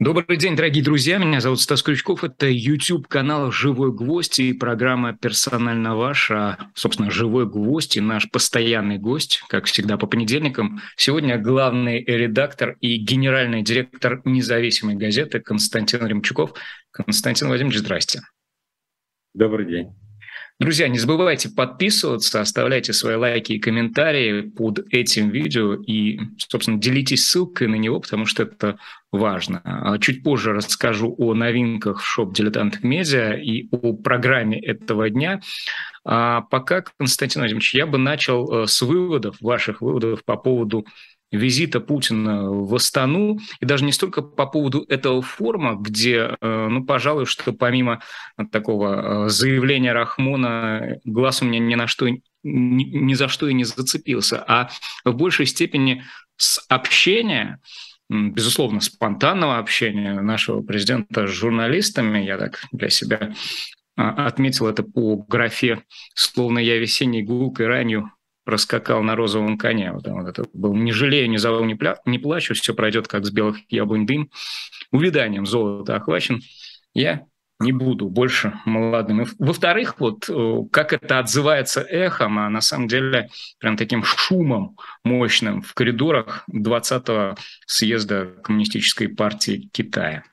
Добрый день, дорогие друзья. Меня зовут Стас Крючков. Это YouTube-канал «Живой гвоздь» и программа «Персонально ваш». А, собственно, «Живой гвоздь» и наш постоянный гость, как всегда, по понедельникам. Сегодня главный редактор и генеральный директор независимой газеты Константин Ремчуков. Константин Владимирович, здрасте. Добрый день. Друзья, не забывайте подписываться, оставляйте свои лайки и комментарии под этим видео и, собственно, делитесь ссылкой на него, потому что это важно. А чуть позже расскажу о новинках в шоп «Дилетант Медиа» и о программе этого дня. А пока, Константин Владимирович, я бы начал э, с выводов, ваших выводов по поводу визита Путина в Астану, и даже не столько по поводу этого форума, где, э, ну, пожалуй, что помимо такого э, заявления Рахмона глаз у меня ни на что, ни, ни за что и не зацепился, а в большей степени с общения, безусловно, спонтанного общения нашего президента с журналистами, я так для себя а, отметил это по графе «Словно я весенней гулкой ранью проскакал на розовом коне. Вот, вот это был «Не жалею, не зову, не, пля... не плачу, все пройдет, как с белых яблонь дым». Увиданием золота охвачен. Я не буду больше молодым. Во-вторых, вот э, как это отзывается эхом, а на самом деле прям таким шумом мощным в коридорах 20-го съезда Коммунистической партии Китая.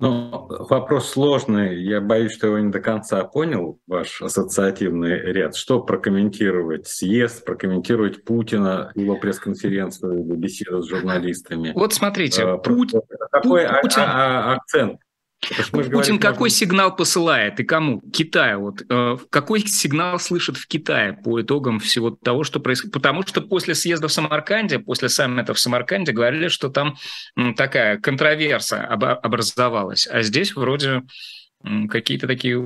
Ну, вопрос сложный. Я боюсь, что его не до конца понял, ваш ассоциативный ряд. Что прокомментировать? Съезд, прокомментировать Путина, его пресс-конференцию, беседу с журналистами? Вот смотрите, а, Путь, какой Путин... а, а, акцент Путин говорим, какой можно... сигнал посылает и кому? Китаю. Вот, э, какой сигнал слышит в Китае по итогам всего того, что происходит? Потому что после съезда в Самарканде, после саммита в Самарканде говорили, что там такая контроверса об, образовалась. А здесь вроде какие-то такие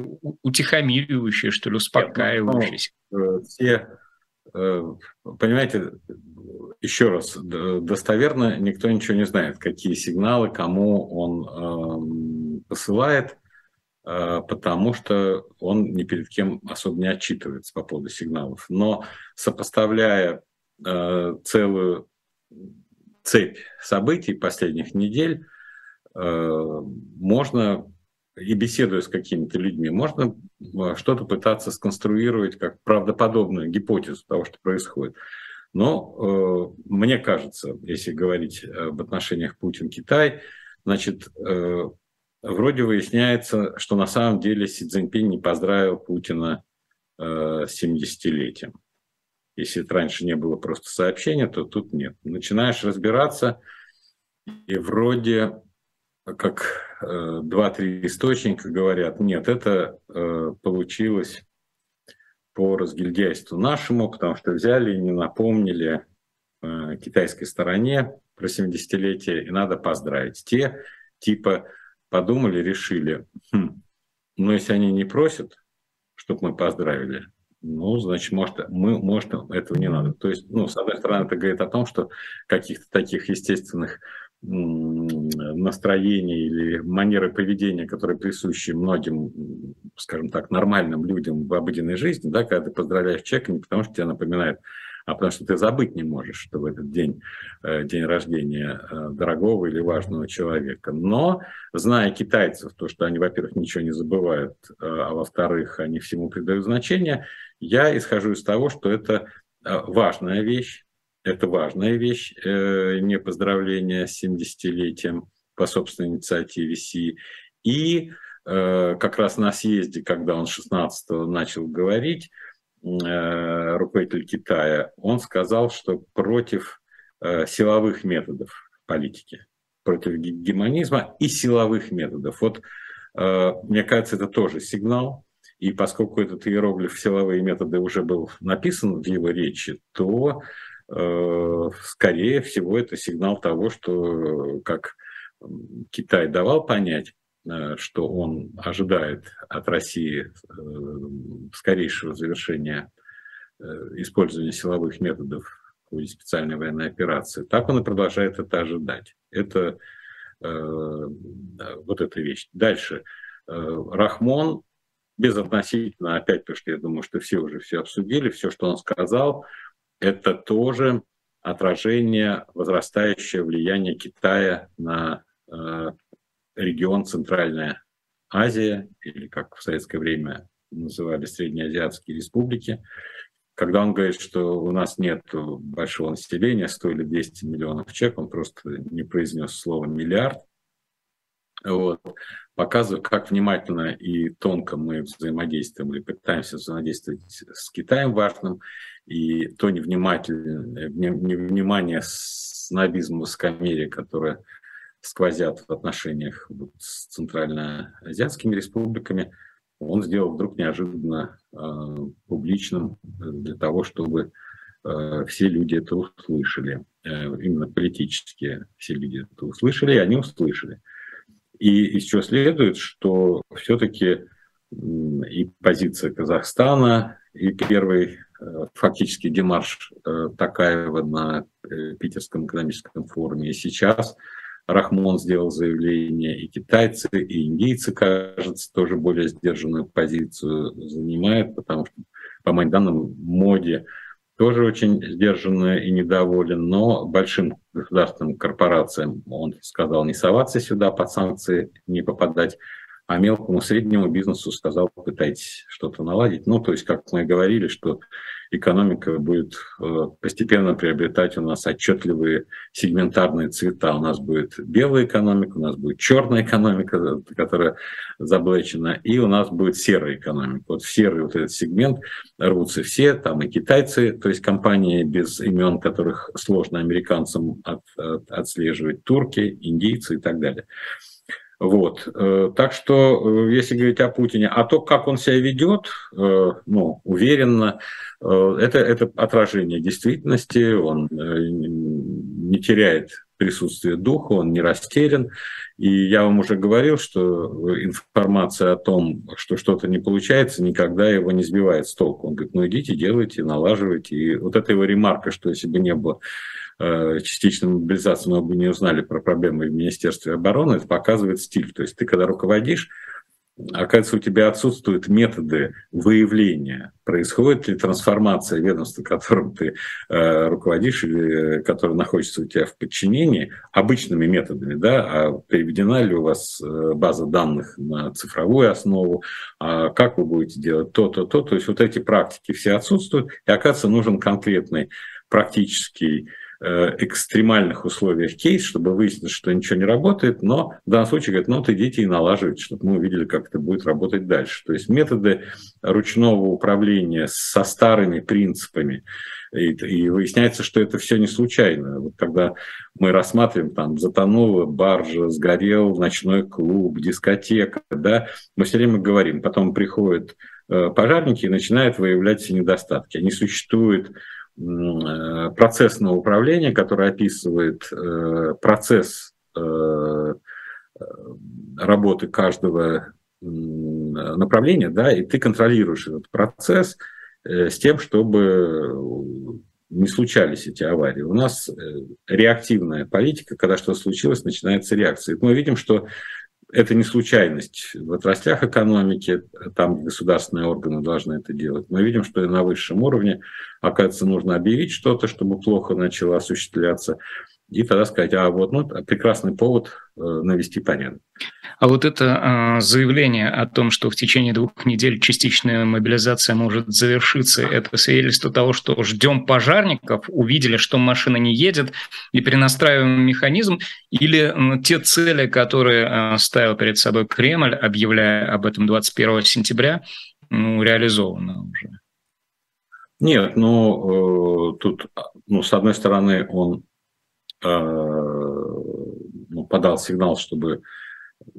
утихомиривающие, что ли, ну, успокаивающие. Ну, все, э, понимаете, еще раз, достоверно никто ничего не знает, какие сигналы, кому он э, посылает, э, потому что он ни перед кем особо не отчитывается по поводу сигналов. Но сопоставляя э, целую цепь событий последних недель, э, можно и беседуя с какими-то людьми, можно что-то пытаться сконструировать как правдоподобную гипотезу того, что происходит. Но э, мне кажется, если говорить об отношениях Путин-Китай, значит, э, вроде выясняется, что на самом деле Си Цзиньпинь не поздравил Путина э, с 70-летием. Если это раньше не было просто сообщения, то тут нет. Начинаешь разбираться, и вроде как два-три источника говорят, нет, это получилось по разгильдяйству нашему, потому что взяли и не напомнили э, китайской стороне про 70-летие, и надо поздравить. Те типа подумали, решили, хм, ну если они не просят, чтобы мы поздравили, ну, значит, может, мы, может, этого не надо. То есть, ну, с одной стороны, это говорит о том, что каких-то таких естественных настроения или манеры поведения, которые присущи многим, скажем так, нормальным людям в обыденной жизни, да, когда ты поздравляешь человека не потому, что тебе напоминает, а потому что ты забыть не можешь, что в этот день, э, день рождения э, дорогого или важного человека. Но, зная китайцев, то, что они, во-первых, ничего не забывают, э, а во-вторых, они всему придают значение, я исхожу из того, что это важная вещь, это важная вещь, э, не поздравление с 70-летием по собственной инициативе Си. И э, как раз на съезде, когда он 16-го начал говорить, э, руководитель Китая, он сказал, что против силовых методов политики, против гемонизма и силовых методов. Вот мне кажется, это тоже сигнал, и поскольку этот иероглиф «силовые методы» уже был написан в его речи, то скорее всего, это сигнал того, что, как Китай давал понять, э, что он ожидает от России э, скорейшего завершения использования силовых методов в ходе специальной военной операции, так он и продолжает это ожидать. Это вот эта вещь. Дальше. Рахмон безотносительно, опять, потому что я думаю, что все уже все обсудили, все, что он сказал – это тоже отражение, возрастающее влияние Китая на э, регион Центральная Азия, или как в советское время называли Среднеазиатские республики, когда он говорит, что у нас нет большого населения, 100 или 200 миллионов человек, он просто не произнес слово «миллиард», вот, показывает, как внимательно и тонко мы взаимодействуем или пытаемся взаимодействовать с Китаем важным, и то невнимательное, невнимание снобизм высокомерия, которое сквозят в отношениях с центральноазиатскими республиками, он сделал вдруг неожиданно э, публичным для того, чтобы э, все люди это услышали, э, именно политические все люди это услышали, и они услышали. И из чего следует, что все-таки и позиция Казахстана, и первый э, фактически демарш э, Такаева на э, Питерском экономическом форуме, и сейчас Рахмон сделал заявление, и китайцы, и индийцы, кажется, тоже более сдержанную позицию занимают, потому что, по моим данным, Моди тоже очень сдержанно и недоволен, но большим государственным корпорациям он сказал не соваться сюда, под санкции не попадать, а мелкому среднему бизнесу сказал, пытайтесь что-то наладить. Ну, то есть, как мы говорили, что экономика будет э, постепенно приобретать у нас отчетливые сегментарные цвета. У нас будет белая экономика, у нас будет черная экономика, которая заблечена, и у нас будет серая экономика. Вот в серый вот этот сегмент рвутся все, там и китайцы, то есть компании без имен, которых сложно американцам от, от, отслеживать, турки, индийцы и так далее. Вот. Э, так что, э, если говорить о Путине, а то, как он себя ведет, э, ну, уверенно, это, это отражение действительности, он не теряет присутствие духа, он не растерян. И я вам уже говорил, что информация о том, что что-то не получается, никогда его не сбивает с толку. Он говорит, ну идите, делайте, налаживайте. И вот эта его ремарка, что если бы не было Э, частичной мобилизации мы бы не узнали про проблемы в Министерстве обороны, это показывает стиль. То есть ты, когда руководишь, оказывается, у тебя отсутствуют методы выявления, происходит ли трансформация ведомства, которым ты э, руководишь или которое находится у тебя в подчинении, обычными методами, да, а переведена ли у вас э, база данных на цифровую основу, а как вы будете делать то, то, то, то есть вот эти практики все отсутствуют, и оказывается, нужен конкретный практический Э, экстремальных условиях кейс, чтобы выяснить, что ничего не работает, но в данном случае говорят, ну вот идите и налаживайте, чтобы мы увидели, как это будет работать дальше. То есть методы ручного управления со старыми принципами, и, и выясняется, что это все не случайно. Вот когда мы рассматриваем, там, затонула баржа, сгорел ночной клуб, дискотека, да, мы все время говорим, потом приходят э, пожарники и начинают выявлять все недостатки. Они существуют Э, процессного управления, которое описывает э, процесс э, работы каждого направления, да, и ты контролируешь этот процесс с тем, чтобы не случались эти аварии. У нас реактивная политика, когда что-то случилось, начинается реакция. И мы видим, что это не случайность в отраслях экономики, там государственные органы должны это делать. Мы видим, что и на высшем уровне, оказывается, нужно объявить что-то, чтобы плохо начало осуществляться и тогда сказать, а вот ну, прекрасный повод э, навести порядок. А вот это э, заявление о том, что в течение двух недель частичная мобилизация может завершиться, это свидетельство того, что ждем пожарников, увидели, что машина не едет, и перенастраиваем механизм, или э, те цели, которые э, ставил перед собой Кремль, объявляя об этом 21 сентября, ну, реализованы уже? Нет, ну, э, тут, ну, с одной стороны, он ну, подал сигнал, чтобы э,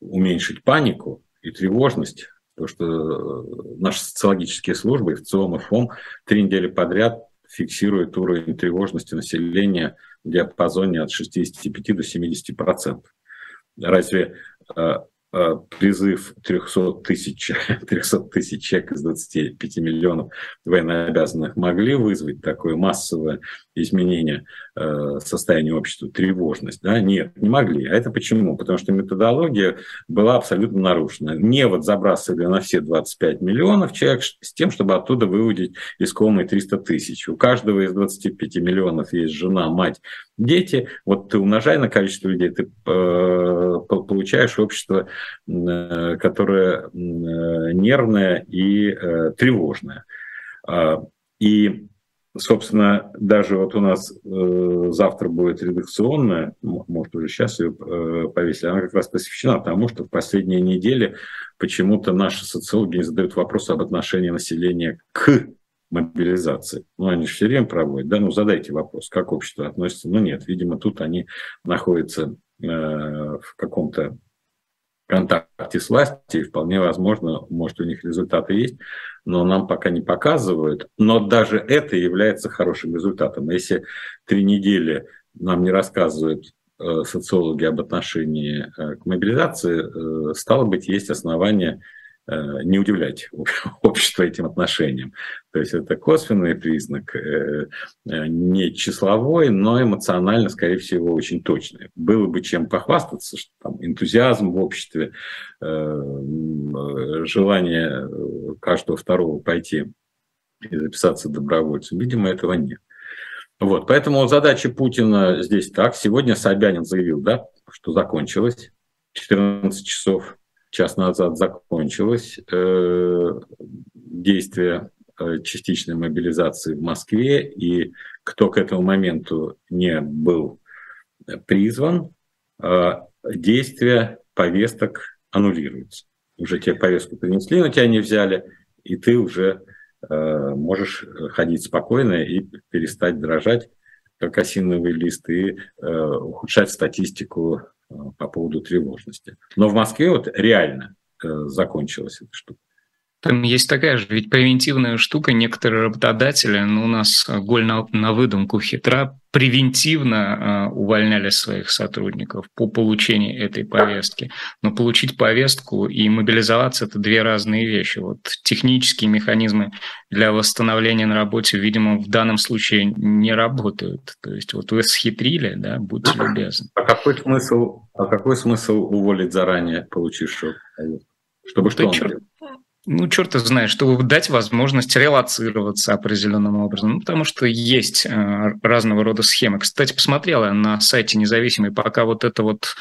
уменьшить панику и тревожность, потому что э, наши социологические службы, в целом и ФОМ, три недели подряд фиксируют уровень тревожности населения в диапазоне от 65 до 70 процентов. Разве Э, призыв 300 тысяч, 300 тысяч человек из 25 миллионов военнообязанных могли вызвать такое массовое изменение э, состояния общества, тревожность? Да? Нет, не могли. А это почему? Потому что методология была абсолютно нарушена. Не вот забрасывали на все 25 миллионов человек с тем, чтобы оттуда выводить искомые 300 тысяч. У каждого из 25 миллионов есть жена, мать, дети. Вот ты умножай на количество людей, ты э, получаешь общество которая э, нервная и э, тревожная. А, и, собственно, даже вот у нас завтра будет редакционная, может, уже сейчас ее повесили, она как раз посвящена тому, что в последние недели почему-то наши социологи не задают вопрос об отношении населения к мобилизации. Ну, они же все время проводят, да, ну, задайте вопрос, как общество относится. Ну, нет, видимо, тут они находятся в каком-то контакте с властью, и вполне возможно, может, у них результаты есть, но нам пока не показывают. Но даже это является хорошим результатом. Если три недели нам не рассказывают э, социологи об отношении э, к мобилизации, э, стало быть, есть основания не удивлять общество этим отношениям. То есть это косвенный признак, э, э, не числовой, но эмоционально, скорее всего, очень точный. Было бы чем похвастаться, что там энтузиазм в обществе, желание каждого второго пойти и записаться добровольцем. Видимо, этого нет. Вот, поэтому задача Путина здесь так. Сегодня Собянин заявил, да, что закончилось 14 часов час назад закончилось э, действие э, частичной мобилизации в Москве, и кто к этому моменту не был призван, э, действие повесток аннулируется. Уже тебе повестку принесли, но тебя не взяли, и ты уже можешь ходить спокойно и перестать дрожать, как осиновый лист, и ухудшать статистику Э, по поводу тревожности. Но в Москве вот реально э, закончилась эта штука. Там есть такая же, ведь превентивная штука. Некоторые работодатели, ну, у нас голь на, на выдумку хитра, превентивно э, увольняли своих сотрудников по получению этой повестки. Но получить повестку и мобилизоваться – это две разные вещи. Вот технические механизмы для восстановления на работе, видимо, в данном случае не работают. То есть вот вы схитрили, да, будьте любезны. А какой смысл, а какой смысл уволить заранее получившего повестку? Чтобы что он черт, ну, черт знает, чтобы дать возможность релацироваться определенным образом. Ну, потому что есть э, разного рода схемы. Кстати, посмотрела на сайте независимой, пока вот эта вот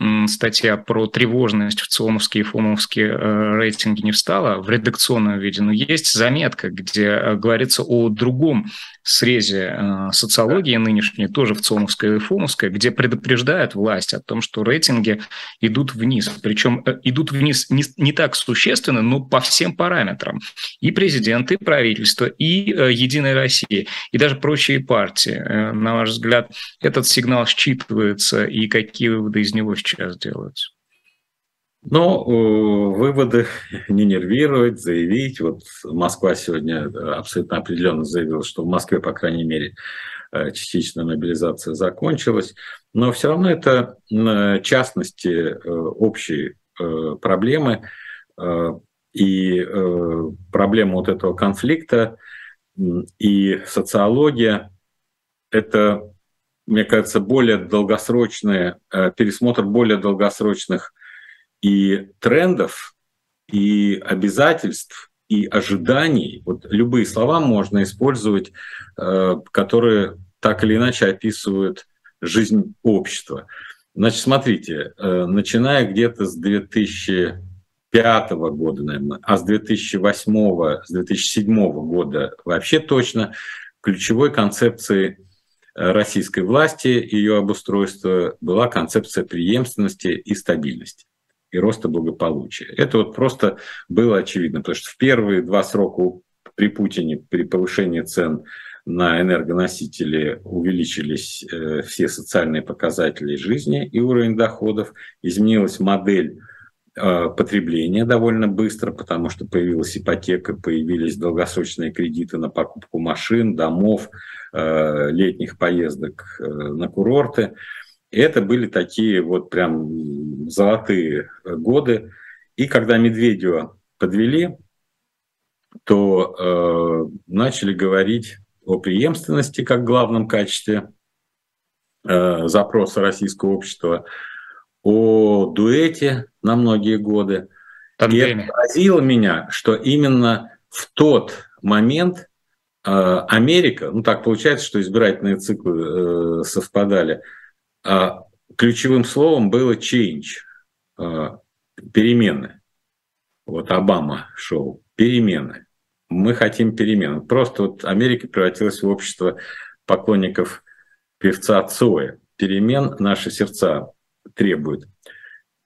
м, статья про тревожность в ЦИОМовские и ФОМовские э, рейтинги не встала в редакционном виде, но есть заметка, где э, говорится о другом срезе э, социологии нынешней, тоже в ЦИОМовской и ФОМовской, где предупреждают власть о том, что рейтинги идут вниз. Причем э, идут вниз не, не так существенно, но по всем параметрам. И президент, и правительство, и э, Единая Россия, и даже прочие партии. Э, на ваш взгляд, этот сигнал считывается, и какие выводы из него сейчас делаются? Ну, э, выводы не нервировать, заявить. Вот Москва сегодня абсолютно определенно заявила, что в Москве, по крайней мере, э, частичная мобилизация закончилась. Но все равно это частности э, общей проблемы и проблема вот этого конфликта и социология – это, мне кажется, более долгосрочный пересмотр более долгосрочных и трендов, и обязательств, и ожиданий. Вот любые слова можно использовать, э, которые так или иначе описывают жизнь общества. Значит, смотрите, э, начиная где-то с 2005 года, наверное, а с 2008, с 2007 года вообще точно ключевой концепцией российской власти, ее обустройства была концепция преемственности и стабильности и роста благополучия. Это вот просто было очевидно, потому что в первые два срока при Путине, при повышении цен на энергоносители увеличились э, все социальные показатели жизни и уровень доходов, изменилась модель э, потребления довольно быстро, потому что появилась ипотека, появились долгосрочные кредиты на покупку машин, домов, э, летних поездок на курорты. Это были такие вот прям золотые годы. И когда Медведева подвели, то э, начали говорить о преемственности как главном качестве э, запроса российского общества, о дуэте на многие годы. Тандеме. И это поразило меня, что именно в тот момент э, Америка, ну так получается, что избирательные циклы э, совпадали, э, ключевым словом было change, э, перемены. Вот Обама шел, перемены. Мы хотим перемен. Просто вот Америка превратилась в общество поклонников певца Цоя. Перемен наши сердца требуют.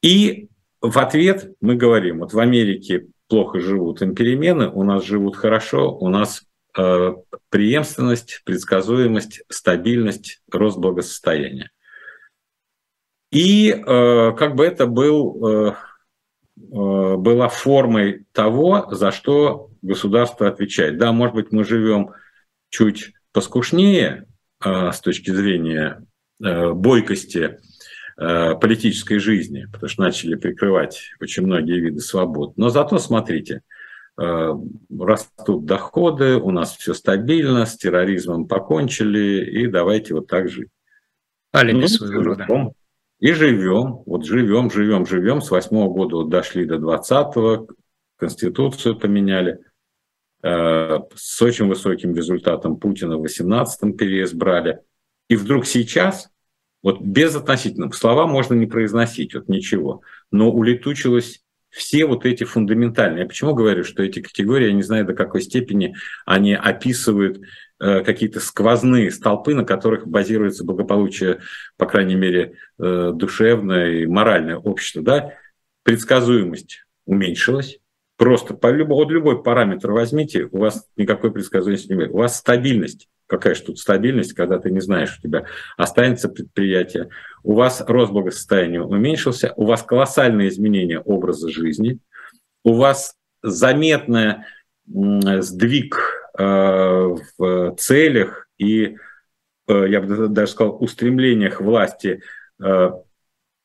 И в ответ мы говорим, вот в Америке плохо живут им перемены, у нас живут хорошо, у нас э, преемственность, предсказуемость, стабильность, рост благосостояния. И э, как бы это был, э, э, была формой того, за что государство отвечает. Да, может быть, мы живем чуть поскушнее э, с точки зрения э, бойкости э, политической жизни, потому что начали прикрывать очень многие виды свобод. Но зато, смотрите, э, растут доходы, у нас все стабильно, с терроризмом покончили, и давайте вот так жить. Алиби ну, своего рода. И живем, вот живем, живем, живем. С восьмого года вот дошли до двадцатого, Конституцию поменяли. Э, с очень высоким результатом Путина в 18-м переизбрали. И вдруг сейчас, вот без относительных, слова можно не произносить, вот ничего, но улетучилось все вот эти фундаментальные. Я почему говорю, что эти категории, я не знаю до какой степени они описывают э, какие-то сквозные столпы, на которых базируется благополучие, по крайней мере, э, душевное и моральное общество. Да? Предсказуемость уменьшилась, Просто по любому, вот любой параметр возьмите, у вас никакой предсказуемости не будет. У вас стабильность. Какая же тут стабильность, когда ты не знаешь, у тебя останется предприятие. У вас рост благосостояния уменьшился, у вас колоссальные изменения образа жизни, у вас заметный сдвиг э, в целях и, э, я бы даже сказал, устремлениях власти э,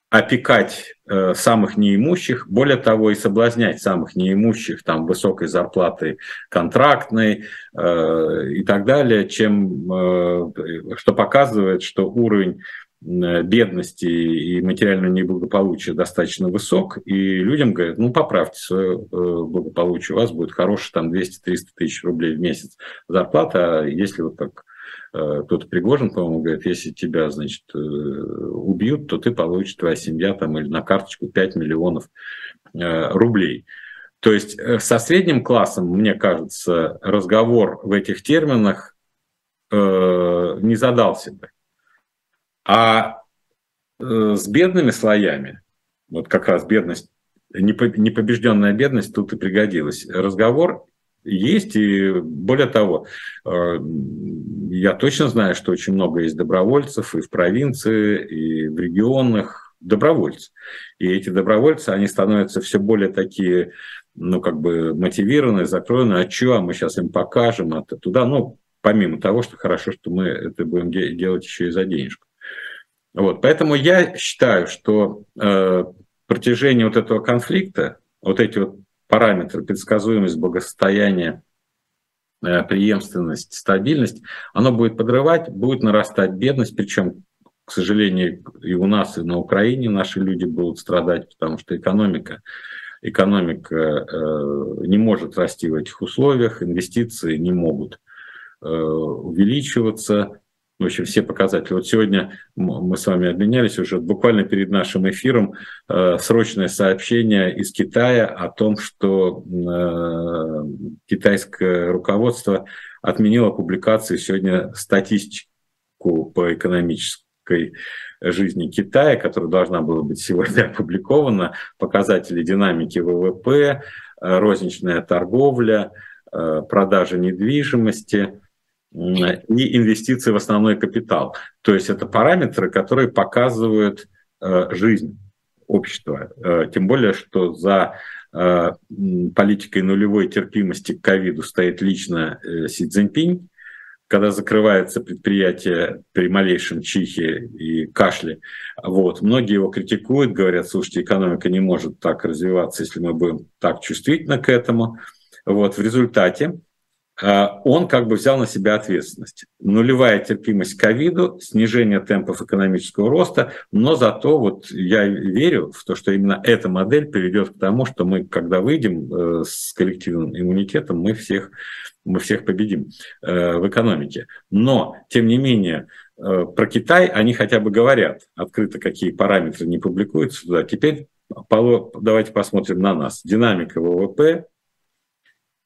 опекать самых неимущих, более того, и соблазнять самых неимущих там высокой зарплатой контрактной э, и так далее, чем э, что показывает, что уровень э, бедности и материального неблагополучия достаточно высок, и людям говорят, ну, поправьте свое э, благополучие, у вас будет хороший там 200-300 тысяч рублей в месяц зарплата, а если вот как Э, кто-то Пригожин, по-моему, говорит, если тебя, значит, э, убьют, то ты получишь, твоя семья там или на карточку 5 миллионов э, рублей. То есть со средним классом, мне кажется, разговор в этих терминах не задался бы. А с бедными слоями, вот как раз бедность, непобежденная бедность тут и пригодилась. Разговор есть, и более того, э, я точно знаю, что очень много есть добровольцев и в провинции, и в регионах добровольцев. И эти добровольцы, они становятся все более такие, ну, как бы мотивированные, закроенные, а что, а мы сейчас им покажем, это туда, ну, помимо того, что хорошо, что мы это будем делать еще и за денежку. Вот, поэтому я считаю, что э, протяжении вот этого конфликта, вот эти вот параметры, предсказуемость благосостояния, э, преемственность, стабильность, оно будет подрывать, будет нарастать бедность, причем, к сожалению, и у нас, и на Украине наши люди будут страдать, потому что экономика, экономика э, не может расти в этих условиях, инвестиции не могут э, увеличиваться, в общем, все показатели. Вот сегодня мы с вами обменялись уже буквально перед нашим эфиром э, срочное сообщение из Китая о том, что э, китайское руководство отменило публикацию сегодня статистику по экономической жизни Китая, которая должна была быть сегодня опубликована, показатели динамики ВВП, э, розничная торговля, продажа недвижимости – и инвестиции в основной капитал. То есть это параметры, которые показывают э, жизнь общества. Э, тем более, что за э, политикой нулевой терпимости к ковиду стоит лично Си Цзиньпинь, когда закрывается предприятие при малейшем чихе и кашле. Вот. Многие его критикуют, говорят, слушайте, экономика не может так развиваться, если мы будем так чувствительны к этому. Вот. В результате он как бы взял на себя ответственность. Нулевая терпимость к ковиду, снижение темпов экономического роста, но зато вот я верю в то, что именно эта модель приведет к тому, что мы, когда выйдем э, с коллективным иммунитетом, мы всех, мы всех победим э, в экономике. Но, тем не менее, э, про Китай они хотя бы говорят открыто, какие параметры не публикуются туда. Теперь давайте посмотрим на нас. Динамика ВВП,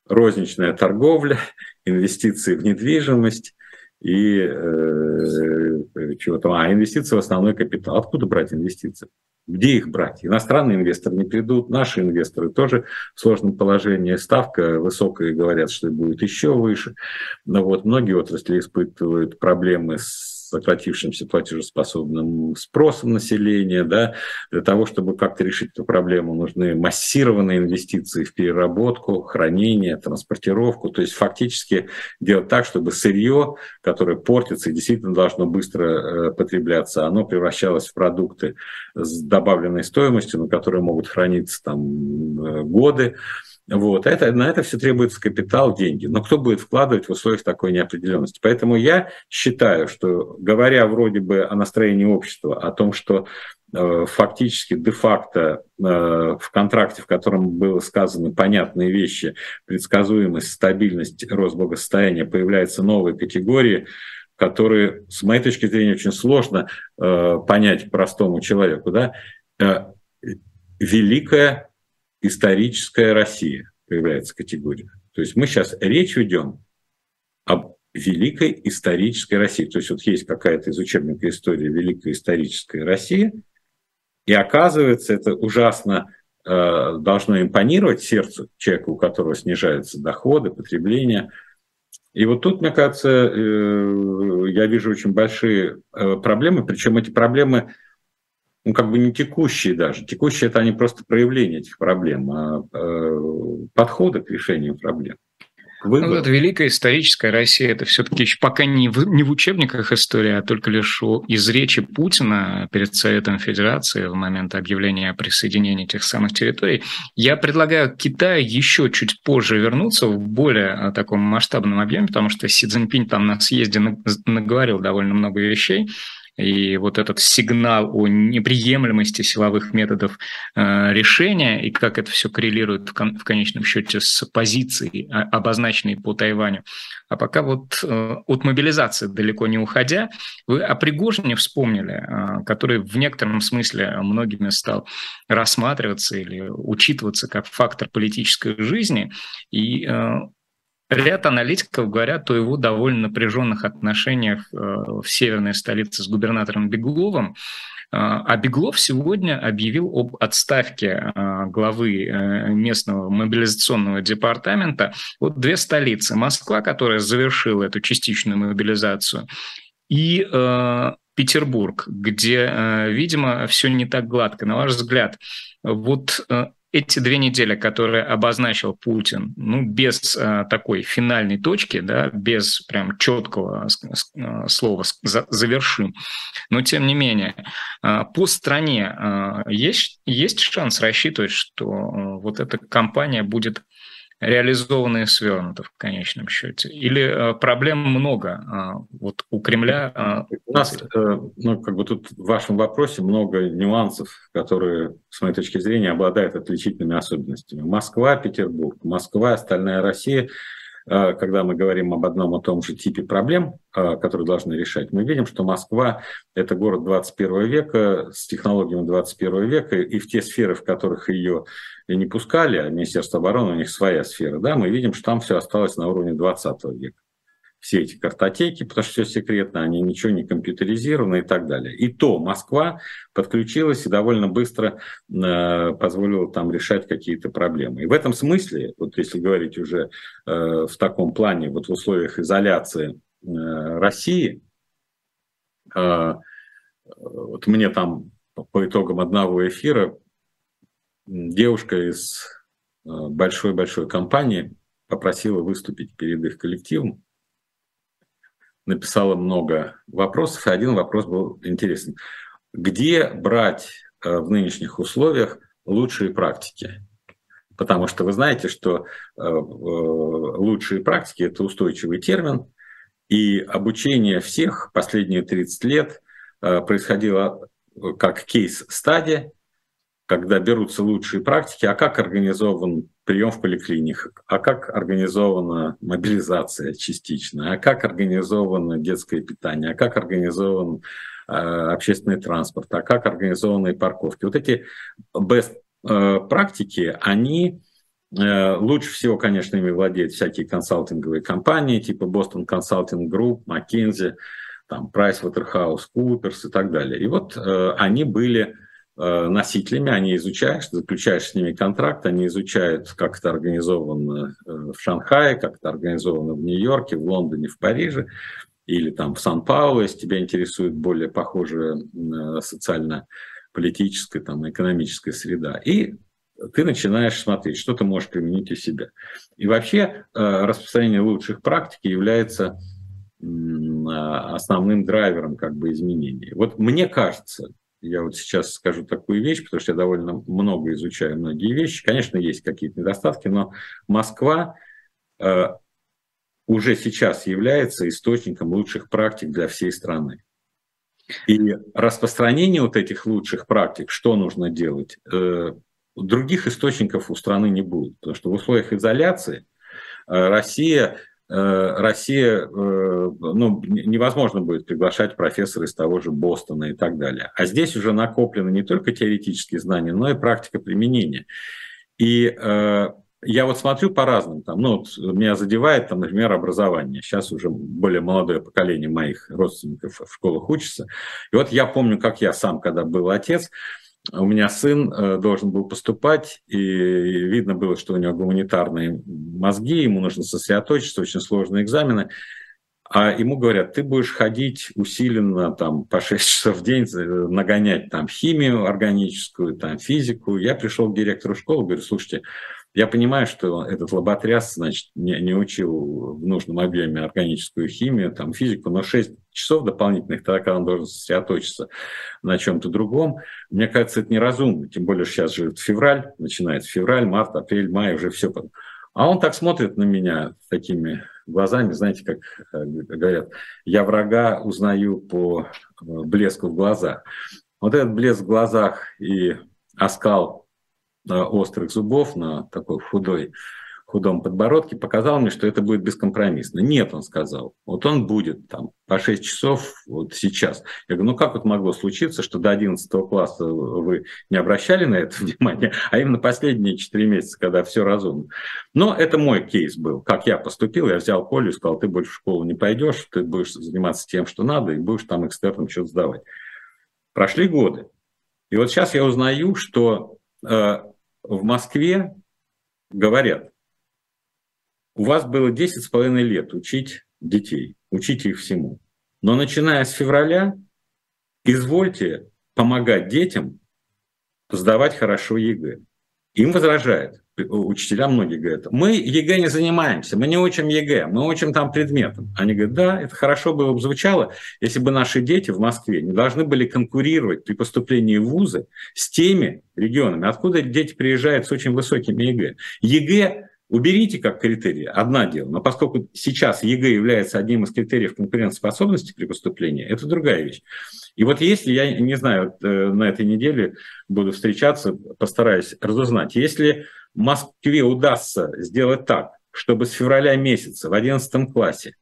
розничная торговля, инвестиции в недвижимость и э, чего там, а инвестиции в основной капитал. Откуда брать инвестиции? Где их брать? Иностранные инвесторы не придут, наши инвесторы тоже в сложном положении. Ставка высокая, говорят, что будет еще выше. Но вот многие отрасли испытывают проблемы с сократившимся платежеспособным спросом населения. Да? Для того, чтобы как-то решить эту проблему, нужны массированные инвестиции в переработку, хранение, транспортировку. То есть фактически делать так, чтобы сырье, которое портится и действительно должно быстро э, потребляться, оно превращалось в продукты с добавленной стоимостью, на которые могут храниться там э, годы. Вот. Это, на это все требуется капитал, деньги. Но кто будет вкладывать в условиях такой неопределенности? Поэтому я считаю, что говоря вроде бы о настроении общества, о том, что э, фактически де-факто э, в контракте, в котором было сказаны понятные вещи, предсказуемость, стабильность, рост благосостояния, появляются новые категории, которые, с моей точки зрения, очень сложно э, понять простому человеку. Да? Э, великая историческая Россия появляется категория. То есть мы сейчас речь ведем об великой исторической России. То есть вот есть какая-то из учебника истории Великая историческая Россия, и оказывается, это ужасно э, должно импонировать сердцу человека, у которого снижаются доходы, потребление. И вот тут, мне кажется, э, я вижу очень большие э, проблемы, причем эти проблемы ну, как бы не текущие даже. Текущие – это они просто проявления этих проблем, а э, подходы к решению проблем. Выбор. Ну, вот великая историческая Россия, это все-таки еще пока не в, не в учебниках истории, а только лишь из речи Путина перед Советом Федерации в момент объявления о присоединении тех самых территорий. Я предлагаю Китаю еще чуть позже вернуться в более а, таком масштабном объеме, потому что Си Цзиньпинь там на съезде наговорил довольно много вещей. И вот этот сигнал о неприемлемости силовых методов э, решения и как это все коррелирует в, кон- в конечном счете с позицией, а, обозначенной по Тайваню. А пока вот э, от мобилизации далеко не уходя, вы о Пригожине вспомнили, э, который в некотором смысле многими стал рассматриваться или учитываться как фактор политической жизни. И Ряд аналитиков говорят о его довольно напряженных отношениях э, в северной столице с губернатором Бегловым. Э, а Беглов сегодня объявил об отставке э, главы местного мобилизационного департамента. Вот две столицы. Москва, которая завершила эту частичную мобилизацию, и Петербург, где, видимо, все не так гладко. На ваш взгляд, вот эти две недели, которые обозначил Путин, ну, без а, такой финальной точки, да, без прям четкого а, слова за, «завершим», но тем не менее, а, по стране а, есть, есть шанс рассчитывать, что а, вот эта кампания будет реализовано и свернуто в конечном счете? Или э, проблем много э, вот у Кремля? Э, у нас, э, ну, как бы тут в вашем вопросе много нюансов, которые, с моей точки зрения, обладают отличительными особенностями. Москва, Петербург, Москва, остальная Россия – когда мы говорим об одном и том же типе проблем, э, которые должны решать, мы видим, что Москва – это город 21 века с технологиями 21 века, и в те сферы, в которых ее не пускали, а Министерство обороны, у них своя сфера, да, мы видим, что там все осталось на уровне 20 века все эти картотеки, потому что все секретно, они ничего не компьютеризированы и так далее. И то Москва подключилась и довольно быстро э, позволила там решать какие-то проблемы. И в этом смысле, вот если говорить уже э, в таком плане, вот в условиях изоляции э, России, э, вот мне там по итогам одного эфира девушка из э, большой-большой компании попросила выступить перед их коллективом написала много вопросов, и один вопрос был интересен. Где брать э, в нынешних условиях лучшие практики? Потому что вы знаете, что э, э, лучшие практики – это устойчивый термин, и обучение всех последние 30 лет происходило как кейс-стадия, когда берутся лучшие практики, а как организован прием в поликлиниках, а как организована мобилизация частично, а как организовано детское питание, а как организован э, общественный транспорт, а как организованы парковки. Вот эти best э, практики, они э, лучше всего, конечно, ими владеют всякие консалтинговые компании, типа Boston Consulting Group, McKinsey, там, PricewaterhouseCoopers и так далее. И вот э, они были носителями, они изучают, заключаешь с ними контракт, они изучают, как это организовано э, в Шанхае, как это организовано в Нью-Йорке, в Лондоне, в Париже или там в Сан-Паулу, если тебя интересует более похожая э, социально-политическая, там, экономическая среда. И ты начинаешь смотреть, что ты можешь применить у себя. И вообще распространение лучших практик является основным драйвером как бы изменений. Вот мне кажется, я вот сейчас скажу такую вещь, потому что я довольно много изучаю многие вещи. Конечно, есть какие-то недостатки, но Москва э, уже сейчас является источником лучших практик для всей страны. И распространение вот этих лучших практик, что нужно делать, э, других источников у страны не будет. Потому что в условиях изоляции э, Россия Россия, э, ну, невозможно будет приглашать профессора из того же Бостона и так далее. А здесь уже накоплены не только теоретические знания, но и практика применения. И э, я вот смотрю по-разному, там, ну, вот меня задевает, там, например, образование. Сейчас уже более молодое поколение моих родственников в школах учится. И вот я помню, как я сам, когда был отец, у меня сын э, должен был поступать, и видно было, что у него гуманитарные мозги, ему нужно сосредоточиться, очень сложные экзамены. А ему говорят, ты будешь ходить усиленно там, по 6 часов в день, нагонять там химию органическую, там, физику. Я пришел к директору школы, говорю, слушайте, я понимаю, что этот лоботряс, значит, не, не учил в нужном объеме органическую химию, там, физику, но 6 часов дополнительных, тогда, когда он должен сосредоточиться на чем-то другом, мне кажется, это неразумно. Тем более, сейчас же февраль, начинается февраль, март, апрель, май, уже все. А он так смотрит на меня такими глазами, знаете, как э, говорят, я врага узнаю по э, блеску в глазах. Вот этот блеск в глазах и оскал острых зубов, на такой худой, худом подбородке, показал мне, что это будет бескомпромиссно. Нет, он сказал. Вот он будет там по 6 часов вот сейчас. Я говорю, ну как вот могло случиться, что до 11 класса вы не обращали на это внимание, а именно последние 4 месяца, когда все разумно. Но это мой кейс был. Как я поступил, я взял Колю и сказал, ты больше в школу не пойдешь, ты будешь заниматься тем, что надо, и будешь там экспертом что-то сдавать. Прошли годы. И вот сейчас я узнаю, что э, в Москве говорят, у вас было 10 с половиной лет учить детей, учить их всему. Но начиная с февраля, извольте помогать детям сдавать хорошо ЕГЭ. Им возражают учителя многие говорят, мы ЕГЭ не занимаемся, мы не учим ЕГЭ, мы учим там предметом. Они говорят, да, это хорошо бы звучало, если бы наши дети в Москве не должны были конкурировать при поступлении в вузы с теми регионами, откуда дети приезжают с очень высокими ЕГЭ. ЕГЭ уберите как критерий, одна дело. Но поскольку сейчас ЕГЭ является одним из критериев конкурентоспособности при поступлении, это другая вещь. И вот если, я не знаю, э, на этой неделе буду встречаться, постараюсь разузнать, если Москве удастся сделать так, чтобы с февраля месяца в 11 классе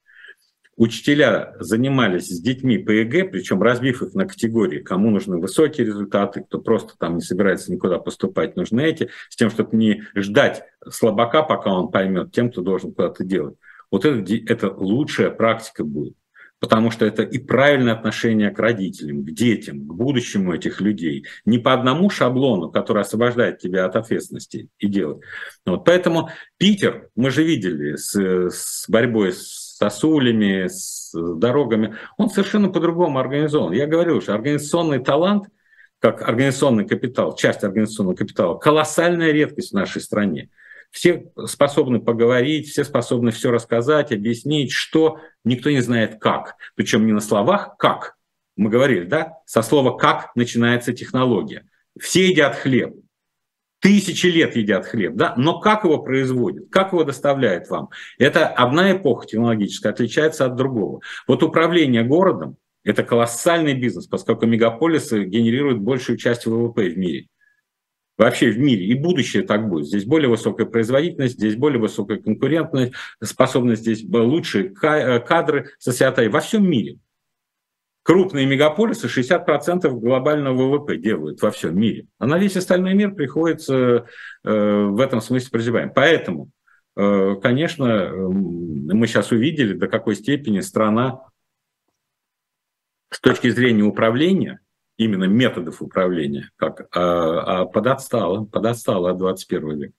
учителя занимались с детьми по ЕГЭ, причем разбив их на категории, кому нужны высокие результаты, кто просто там не собирается никуда поступать, нужны эти, с тем, чтобы не ждать слабака, пока он поймет, тем, кто должен куда-то делать. Вот это, это лучшая практика будет потому что это и правильное отношение к родителям, к детям, к будущему этих людей. Не по одному шаблону, который освобождает тебя от ответственности и делает. Вот. Поэтому Питер, мы же видели с, с борьбой с сосулями, с дорогами, он совершенно по-другому организован. Я говорил, что организационный талант, как организационный капитал, часть организационного капитала, колоссальная редкость в нашей стране. Все способны поговорить, все способны все рассказать, объяснить, что никто не знает как. Причем не на словах «как». Мы говорили, да? Со слова «как» начинается технология. Все едят хлеб, тысячи лет едят хлеб, да, но как его производят, как его доставляют вам, это одна эпоха технологическая отличается от другого. Вот управление городом – это колоссальный бизнес, поскольку мегаполисы генерируют большую часть ВВП в мире. Вообще в мире. И будущее так будет. Здесь более высокая производительность, здесь более высокая конкурентность, способность здесь лучшие э, кадры сосредоточены во всем мире. Крупные мегаполисы 60% глобального ВВП делают во всем мире. А на весь остальной мир приходится э, в этом смысле прозябаем. Поэтому, э, конечно, мы сейчас увидели, до какой степени страна с точки зрения управления, именно методов управления, как а, а подотстала, подотстала от 21 века.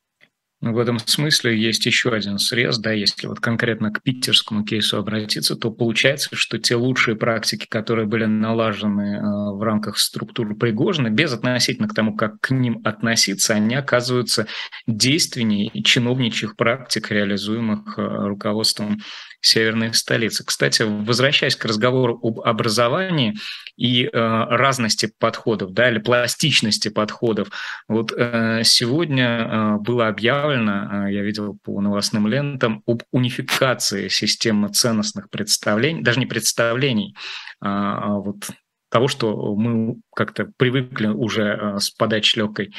В этом смысле есть еще один срез, да, если вот конкретно к питерскому кейсу обратиться, то получается, что те лучшие практики, которые были налажены э, в рамках структуры Пригожина, без относительно к тому, как к ним относиться, они оказываются действеннее чиновничьих практик, реализуемых э, руководством северной столицы. Кстати, возвращаясь к разговору об образовании и э, разности подходов, да, или пластичности подходов, вот э, сегодня э, было объявлено, э, я видел по новостным лентам, об унификации системы ценностных представлений, даже не представлений, а, а вот того, что мы как-то привыкли уже э, с подачи легкой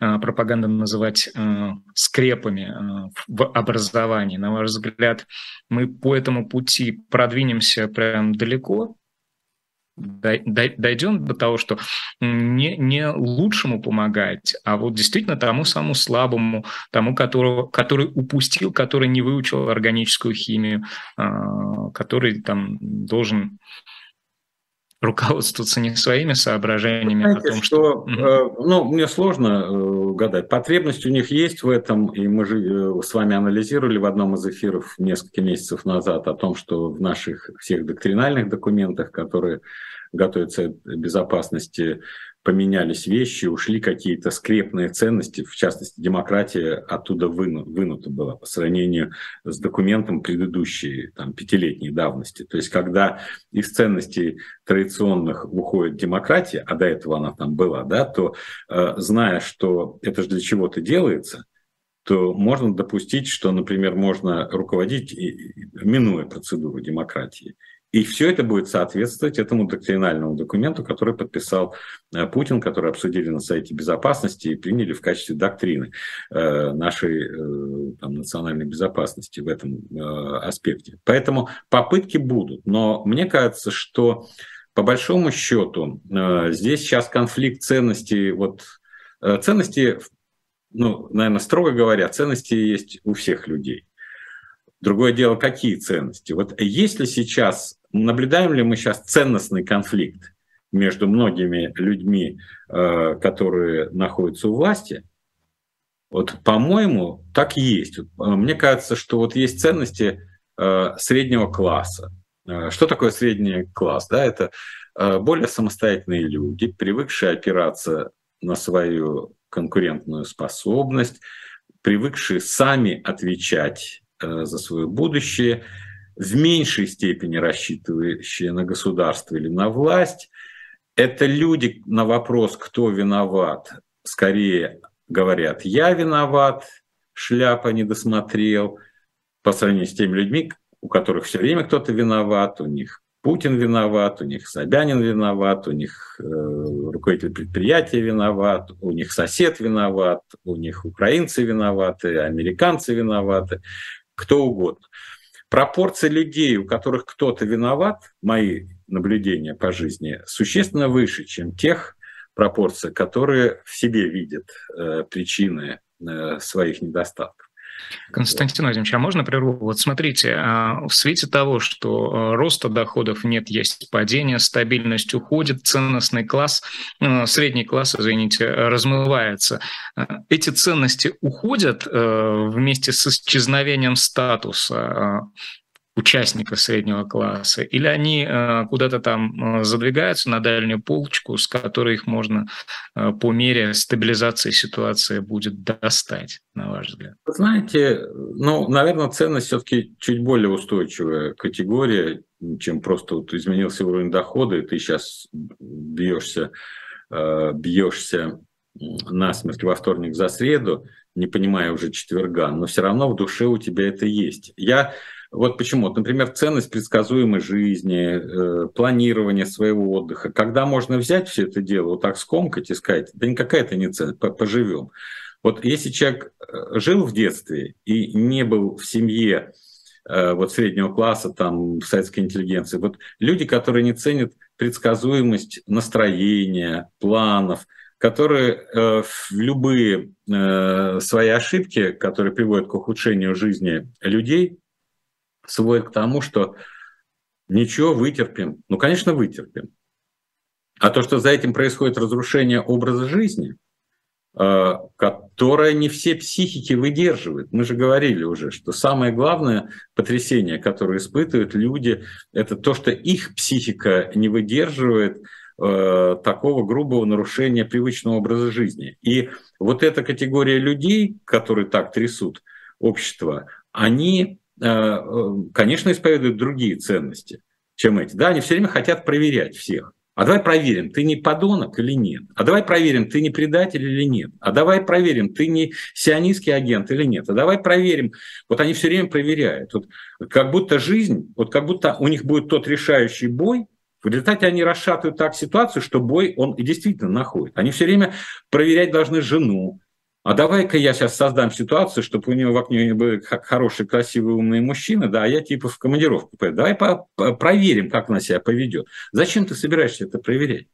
э, пропаганды называть э, скрепами в образовании. На ваш взгляд, мы по этому пути продвинемся прям далеко? Дойдем до того, что не, не лучшему помогать, а вот действительно тому самому слабому, тому, которого, который упустил, который не выучил органическую химию, который там должен руководствоваться не своими соображениями, а Знаете, а том, что... что ну, мне сложно э, гадать. Потребность у них есть в этом, и мы же э, с вами анализировали в одном из эфиров несколько месяцев назад о том, что в наших всех доктринальных документах, которые готовятся к безопасности поменялись вещи, ушли какие-то скрепные ценности, в частности, демократия оттуда выну, вынута была по сравнению с документом предыдущей там, пятилетней давности. То есть, когда из ценностей традиционных уходит демократия, а до этого она там была, да, то э, зная, что это же для чего-то делается, то можно допустить, что, например, можно руководить, минуя процедуру демократии, и все это будет соответствовать этому доктринальному документу, который подписал э, Путин, который обсудили на сайте безопасности и приняли в качестве доктрины э, нашей э, там, национальной безопасности в этом аспекте. Поэтому попытки будут. Но мне кажется, что по большому счету здесь сейчас конфликт ценностей, вот ценности, ну, наверное, строго говоря, ценности есть у всех людей. Другое дело, какие ценности. Вот если сейчас, наблюдаем ли мы сейчас ценностный конфликт между многими людьми, э, которые находятся у власти, вот, по-моему, так и есть. Э, мне кажется, что вот есть ценности э, среднего класса. Что такое средний класс? Да, это более самостоятельные люди, привыкшие опираться на свою конкурентную способность, привыкшие сами отвечать за свое будущее, в меньшей степени рассчитывающие на государство или на власть. Это люди на вопрос, кто виноват, скорее говорят, я виноват, шляпа не досмотрел, по сравнению с теми людьми, у которых все время кто-то виноват, у них Путин виноват, у них Собянин виноват, у них э, руководитель предприятия виноват, у них сосед виноват, у них украинцы виноваты, американцы виноваты кто угодно. Пропорция людей, у которых кто-то виноват, мои наблюдения по жизни, существенно выше, чем тех пропорций, которые в себе видят э, причины э, своих недостатков. Константин Владимирович, а можно прерву? Вот смотрите, а, в свете того, что а, роста доходов нет, есть падение, стабильность уходит, ценностный класс, а, средний класс, извините, размывается. Эти ценности уходят вместе с исчезновением статуса участника среднего класса, или они э, куда-то там э, задвигаются на дальнюю полочку, с которой их можно э, по мере стабилизации ситуации будет достать, на ваш взгляд? знаете, ну, наверное, ценность все-таки чуть более устойчивая категория, чем просто вот изменился уровень дохода, и ты сейчас бьешься, бьешься насмерть во вторник за среду, не понимая уже четверга, но все равно в душе у тебя это есть. Я вот почему. Например, ценность предсказуемой жизни, э, планирование своего отдыха. Когда можно взять все это дело, вот так скомкать и сказать, да никакая это не ценность, поживем. Вот если человек э, жил в детстве и не был в семье э, вот среднего класса, там, советской интеллигенции, вот люди, которые не ценят предсказуемость настроения, планов, которые э, в любые э, свои ошибки, которые приводят к ухудшению жизни людей, сводит к тому, что ничего, вытерпим. Ну, конечно, вытерпим. А то, что за этим происходит разрушение образа жизни, э, которое не все психики выдерживают. Мы же говорили уже, что самое главное потрясение, которое испытывают люди, это то, что их психика не выдерживает э, такого грубого нарушения привычного образа жизни. И вот эта категория людей, которые так трясут общество, они конечно, исповедуют другие ценности, чем эти. Да, они все время хотят проверять всех. А давай проверим, ты не подонок или нет. А давай проверим, ты не предатель или нет. А давай проверим, ты не сионистский агент или нет. А давай проверим. Вот они все время проверяют. Вот как будто жизнь, вот как будто у них будет тот решающий бой, в результате они расшатывают так ситуацию, что бой он действительно находит. Они все время проверять должны жену, а давай-ка я сейчас создам ситуацию, чтобы у него в окне были хороший, красивый, умный мужчина, да, а я типа в командировку поеду. Давай по проверим, как она себя поведет. Зачем ты собираешься это проверять?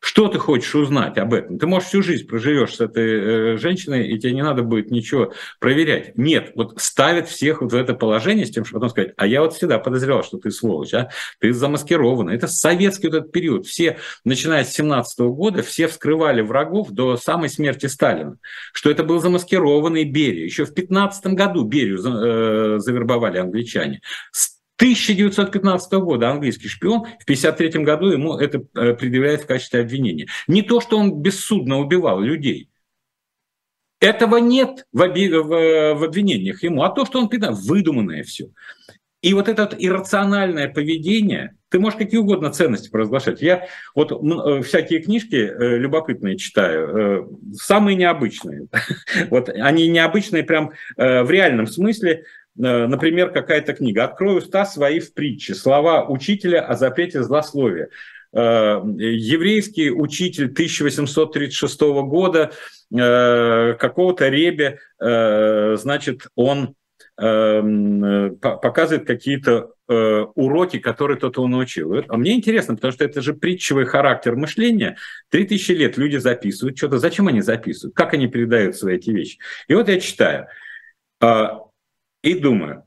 Что ты хочешь узнать об этом? Ты, можешь всю жизнь проживешь с этой э, женщиной, и тебе не надо будет ничего проверять. Нет, вот ставят всех вот в это положение с тем, чтобы потом сказать, а я вот всегда подозревал, что ты сволочь, а? ты замаскирован. Это советский вот этот период. Все, начиная с 17 года, все вскрывали врагов до самой смерти Сталина. Что это был замаскированный Берия. Еще в 15 году Берию э, завербовали англичане. 1915 года английский шпион, в 1953 году ему это э, предъявляют в качестве обвинения. Не то, что он бессудно убивал людей, этого нет в, оби- в, обвинениях ему, а то, что он выдуманное все. И вот это вот иррациональное поведение, ты можешь какие угодно ценности провозглашать. Я вот э, всякие книжки э, любопытные читаю, самые необычные. Вот они необычные прям в реальном смысле. Э, например, какая-то книга. «Открою уста свои в притче. Слова учителя о запрете злословия». Э, еврейский учитель 1836 года э, какого-то ребе, значит, он показывает какие-то уроки, которые тот он научил. А мне интересно, потому что это же притчевый характер мышления. Три тысячи лет люди записывают что-то. Зачем они записывают? Как они передают свои эти вещи? И вот я читаю и думаю,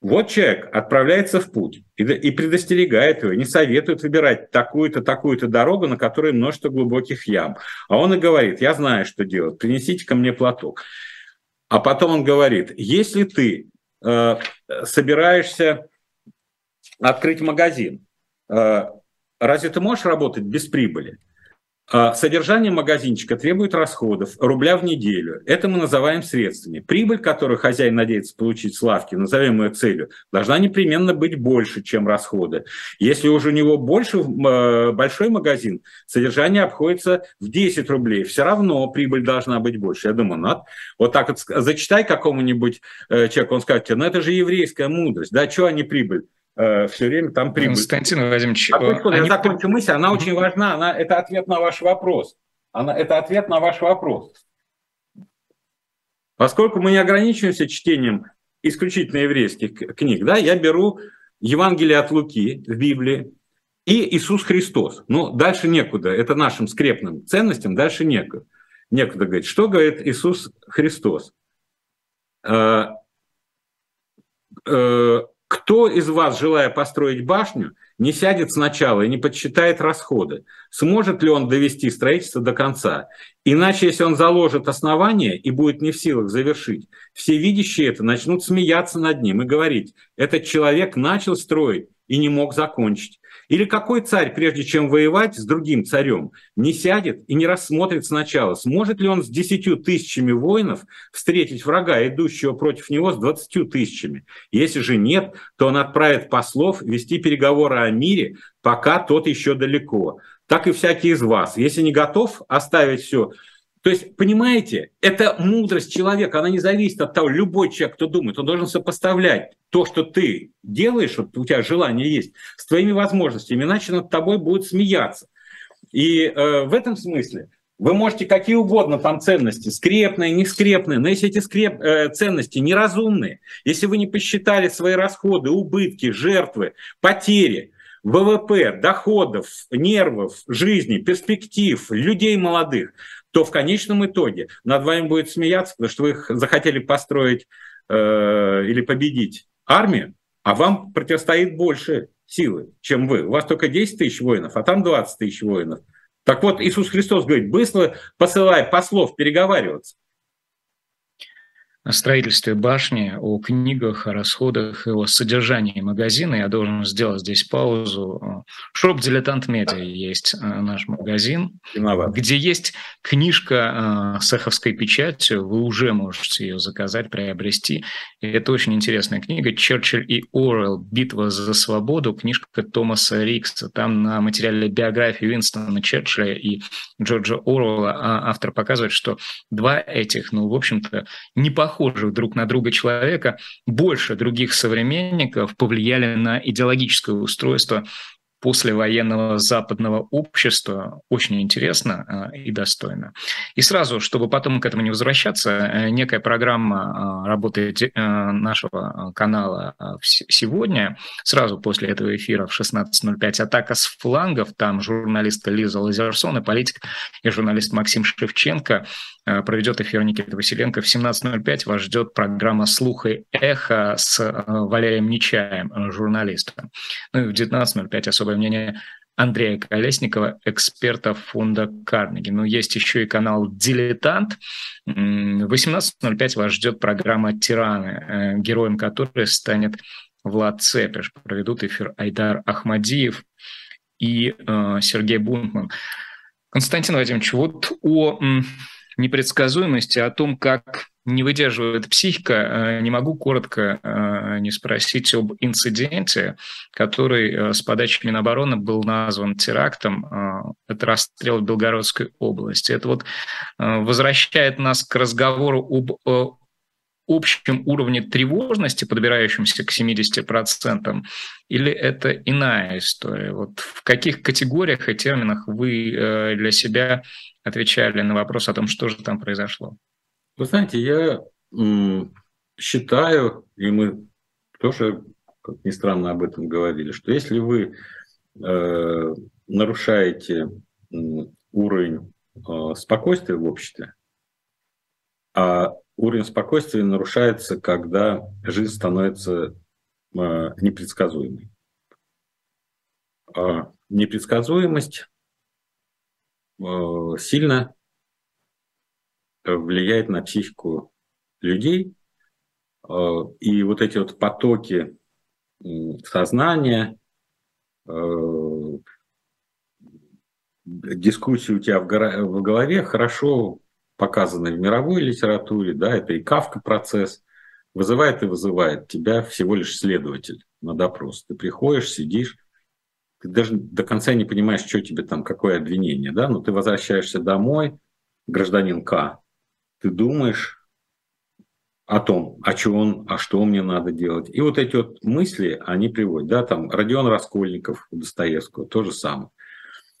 вот человек отправляется в путь и, и предостерегает его, не советует выбирать такую-то, такую-то дорогу, на которой множество глубоких ям. А он и говорит, я знаю, что делать, принесите ко мне платок. А потом он говорит, если ты э, собираешься открыть магазин, э, разве ты можешь работать без прибыли? А, содержание магазинчика требует расходов рубля в неделю. Это мы называем средствами. Прибыль, которую хозяин надеется получить с лавки, назовем ее целью, должна непременно быть больше, чем расходы. Если уже у него больше, э, большой магазин, содержание обходится в 10 рублей. Все равно прибыль должна быть больше. Я думаю, надо вот так вот зачитай какому-нибудь э, человеку, он скажет тебе, ну это же еврейская мудрость, да, что они прибыль? Э, все время там прибыль. Константин Владимирович... А секунду, они... я закончу мысль, она очень важна, она, это ответ на ваш вопрос. Она, это ответ на ваш вопрос. Поскольку мы не ограничиваемся чтением исключительно еврейских книг, да, я беру Евангелие от Луки в Библии и Иисус Христос. Ну, дальше некуда. Это нашим скрепным ценностям дальше некуда. Некуда говорить. Что говорит Иисус Христос? Кто из вас, желая построить башню, не сядет сначала и не подсчитает расходы? Сможет ли он довести строительство до конца? Иначе, если он заложит основание и будет не в силах завершить, все видящие это начнут смеяться над ним и говорить, этот человек начал строить и не мог закончить. Или какой царь, прежде чем воевать с другим царем, не сядет и не рассмотрит сначала, сможет ли он с десятью тысячами воинов встретить врага, идущего против него с двадцатью тысячами? Если же нет, то он отправит послов вести переговоры о мире, пока тот еще далеко. Так и всякий из вас. Если не готов оставить все то есть, понимаете, это мудрость человека, она не зависит от того, любой человек, кто думает, он должен сопоставлять то, что ты делаешь, вот у тебя желание есть, с твоими возможностями, иначе над тобой будут смеяться. И э, в этом смысле вы можете какие угодно там ценности, скрепные, не скрепные, но если эти скреп, э, ценности неразумные, если вы не посчитали свои расходы, убытки, жертвы, потери, ВВП, доходов, нервов, жизни, перспектив, людей молодых, то в конечном итоге над вами будет смеяться, потому что вы захотели построить э, или победить армию, а вам противостоит больше силы, чем вы. У вас только 10 тысяч воинов, а там 20 тысяч воинов. Так вот, Иисус Христос говорит, быстро посылай послов переговариваться о строительстве башни, о книгах, о расходах и о содержании магазина. Я должен сделать здесь паузу. Shop «Дилетант Медиа» есть э, наш магазин, Виноват. где есть книжка э, с эховской печатью. Вы уже можете ее заказать, приобрести. И это очень интересная книга «Черчилль и Оруэлл. Битва за свободу». Книжка Томаса Рикса. Там на материале биографии Уинстона Черчилля и Джорджа Оруэлла а автор показывает, что два этих, ну, в общем-то, не похожих похожих друг на друга человека больше других современников повлияли на идеологическое устройство послевоенного западного общества очень интересно э, и достойно. И сразу, чтобы потом к этому не возвращаться, э, некая программа э, работы нашего канала сегодня, сразу после этого эфира в 16.05 «Атака с флангов», там журналисты Лиза Лазерсон и политик и журналист Максим Шевченко проведет эфир Никита Василенко. В 17.05 вас ждет программа «Слух и эхо» с Валерием Нечаем, журналистом. Ну и в 19.05 особо особое мнение Андрея Колесникова, эксперта фонда Карнеги. Но есть еще и канал «Дилетант». В 18.05 вас ждет программа «Тираны», э, героем которой станет Влад Цепиш. Проведут эфир Айдар Ахмадиев и э, Сергей Бунтман. Константин Вадимович, вот о непредсказуемости, о том, как не выдерживает психика, э, не могу коротко э, не спросить об инциденте, который э, с подачи Минобороны был назван терактом. Это расстрел в Белгородской области. Это вот возвращает нас к разговору об общем уровне тревожности, подбирающемся к 70%, или это иная история? Вот в каких категориях и терминах вы для себя отвечали на вопрос о том, что же там произошло? Вы знаете, я считаю, и мы тоже, как ни странно, об этом говорили, что если вы э, нарушаете уровень э, спокойствия в обществе, а уровень спокойствия нарушается, когда жизнь становится э, непредсказуемой. А непредсказуемость э, сильно влияет на психику людей. Э, и вот эти вот потоки сознания, э, дискуссии у тебя в голове хорошо показаны в мировой литературе, да, это и Кавка процесс, вызывает и вызывает тебя всего лишь следователь на допрос. Ты приходишь, сидишь, ты даже до конца не понимаешь, что тебе там, какое обвинение, да, но ты возвращаешься домой, гражданин К, ты думаешь о том, о чем, а что мне надо делать. И вот эти вот мысли, они приводят, да, там Родион Раскольников у Достоевского, то же самое.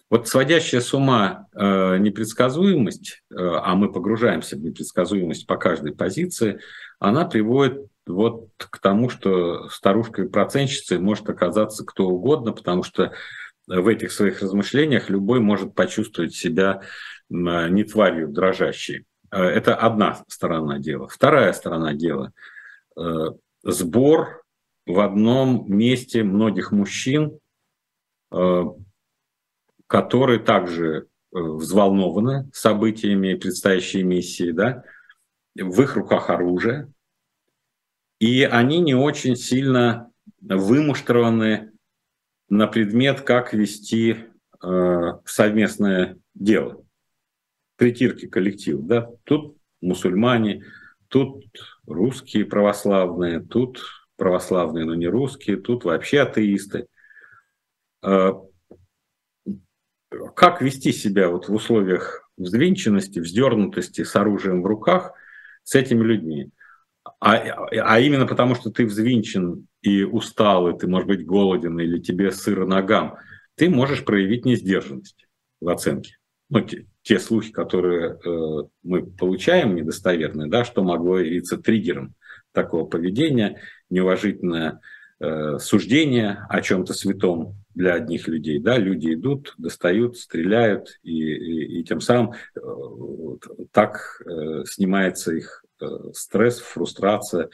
Вот сводящая с ума э, непредсказуемость, э, а мы погружаемся в непредсказуемость по каждой позиции, она приводит вот к тому, что старушкой-процентщицей может оказаться кто угодно, потому что в этих своих размышлениях любой может почувствовать себя не тварью дрожащей. Э, это одна сторона дела. Вторая сторона дела э, – сбор в одном месте многих мужчин, э, которые также взволнованы событиями предстоящей миссии, да, в их руках оружие, и они не очень сильно вымуштрованы на предмет, как вести э, совместное дело, притирки коллектива. Да? Тут мусульмане, тут русские православные, тут православные, но не русские, тут вообще атеисты. Э, как вести себя вот в условиях взвинченности, вздернутости с оружием в руках с этими людьми? А, а именно потому, что ты взвинчен и устал, и ты, может быть, голоден, или тебе сыро ногам, ты можешь проявить несдержанность в оценке. Ну, те, те слухи, которые э, мы получаем, недостоверные, да, что могло явиться триггером такого поведения, неуважительное э, суждение о чем-то святом для одних людей. Да, люди идут, достают, стреляют, и, и, и тем самым э, так э, снимается их стресс, фрустрация, э,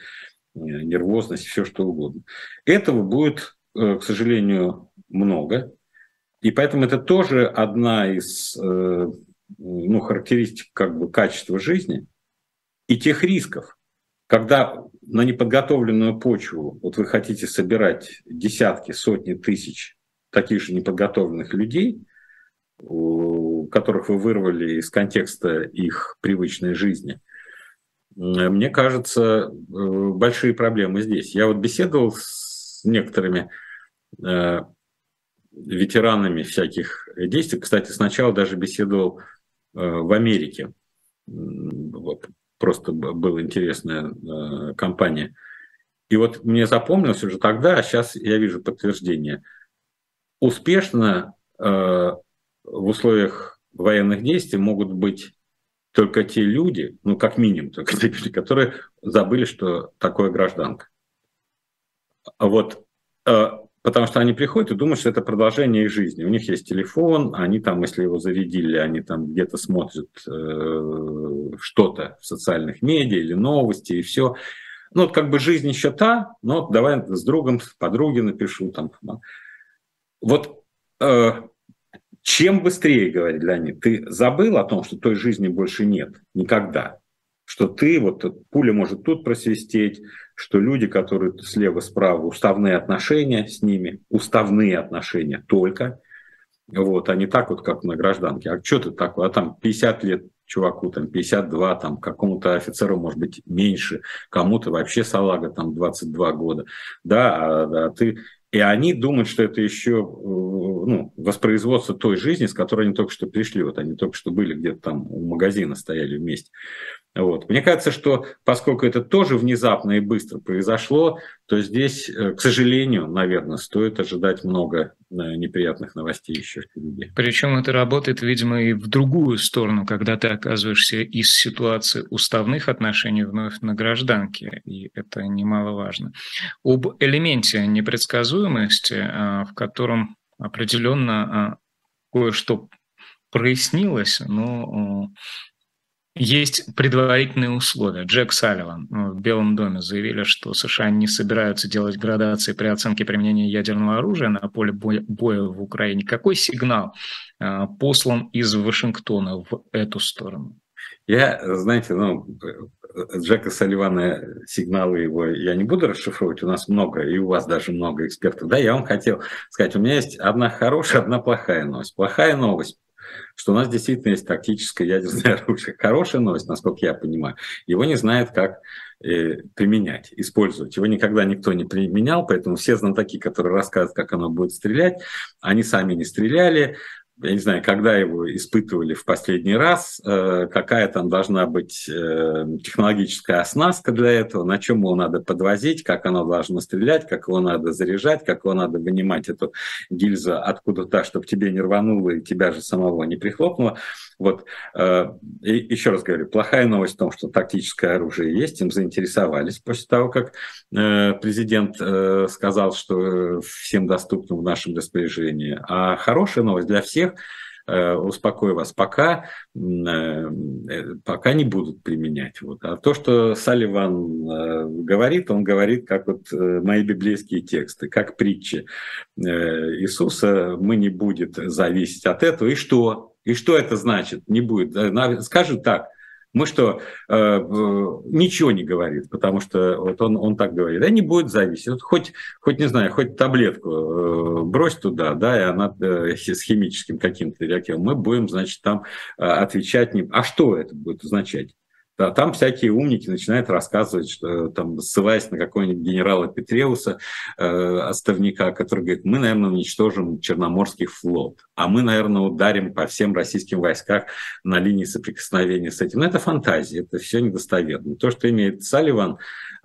нервозность, все что угодно. Этого будет, э, к сожалению, много. И поэтому это тоже одна из э, ну, характеристик как бы качества жизни и тех рисков, когда на неподготовленную почву вот вы хотите собирать десятки, сотни тысяч таких же неподготовленных людей, которых вы вырвали из контекста их привычной жизни, мне кажется, э, большие проблемы здесь. Я вот беседовал с некоторыми э, ветеранами всяких действий. Кстати, сначала даже беседовал э, в Америке. Просто была интересная компания. И вот мне запомнилось уже тогда, а сейчас я вижу подтверждение – успешно в условиях военных действий могут быть только те люди, ну как минимум только те люди, которые забыли, что такое гражданка. Вот, э, потому что они приходят и думают, что это продолжение их жизни. У них есть телефон, они там, если его зарядили, они там где-то смотрят э, что-то в социальных медиа или новости и все. Ну, как бы жизнь еще та, но давай с другом, с подругой напишу там. Вот э, чем быстрее, говорит Леонид, ты забыл о том, что той жизни больше нет никогда, что ты, вот пуля может тут просвистеть, что люди, которые слева-справа, уставные отношения с ними, уставные отношения только, вот, а не так вот, как на гражданке. А что ты такое? А там 50 лет чуваку, там 52, там какому-то офицеру, может быть, меньше, кому-то вообще салага там 22 года. Да, а, а ты и они думают, что это еще э, ну, воспроизводство той жизни, с которой они только что пришли. Вот они только что были где-то там у магазина, стояли вместе. Вот. Мне кажется, что поскольку это тоже внезапно и быстро произошло, то здесь, э, к сожалению, наверное, стоит ожидать много э, неприятных новостей еще впереди. Причем это работает, видимо, и в другую сторону, когда ты оказываешься из ситуации уставных отношений вновь на гражданке, и это немаловажно. Об элементе непредсказуемости, а, в котором определенно кое-что прояснилось, но есть предварительные условия. Джек Салливан ну, в Белом доме заявили, что США не собираются делать градации при оценке применения ядерного оружия на поле боя, боя в Украине. Какой сигнал э, послан из Вашингтона в эту сторону? Я, знаете, ну, Джека Салливана, сигналы его я не буду расшифровывать, у нас много, и у вас даже много экспертов. Да, я вам хотел сказать, у меня есть одна хорошая, одна плохая новость. Плохая новость что у нас действительно есть тактическое ядерное оружие. Хорошая новость, насколько я понимаю, его не знают, как э, применять, использовать. Его никогда никто не применял, поэтому все знатоки, которые рассказывают, как оно будет стрелять, они сами не стреляли, я не знаю, когда его испытывали в последний раз, э, какая там должна быть э, технологическая оснастка для этого, на чем его надо подвозить, как оно должно стрелять, как его надо заряжать, как его надо вынимать эту гильзу откуда-то, чтобы тебе не рвануло и тебя же самого не прихлопнуло. Вот. Э, и еще раз говорю, плохая новость в том, что тактическое оружие есть, им заинтересовались после того, как президент сказал, что всем доступно в нашем распоряжении. А хорошая новость для всех, успокою вас, пока, пока не будут применять. Вот. А то, что Салливан говорит, он говорит, как вот мои библейские тексты, как притчи Иисуса, мы не будет зависеть от этого. И что? И что это значит? Не будет. Скажет так, мы что, э, ничего не говорит, потому что вот он, он так говорит, да не будет зависеть. Вот хоть, хоть, не знаю, хоть таблетку э, брось туда, да, и она э, с химическим каким-то реактивом, мы будем, значит, там э, отвечать. Не... А что это будет означать? Да, там всякие умники начинают рассказывать, что, там, ссылаясь на какого-нибудь генерала Петреуса, э, отставника, который говорит, мы, наверное, уничтожим Черноморский флот, а мы, наверное, ударим по всем российским войскам на линии соприкосновения с этим. Но это фантазия, это все недостоверно. То, что имеет Салливан,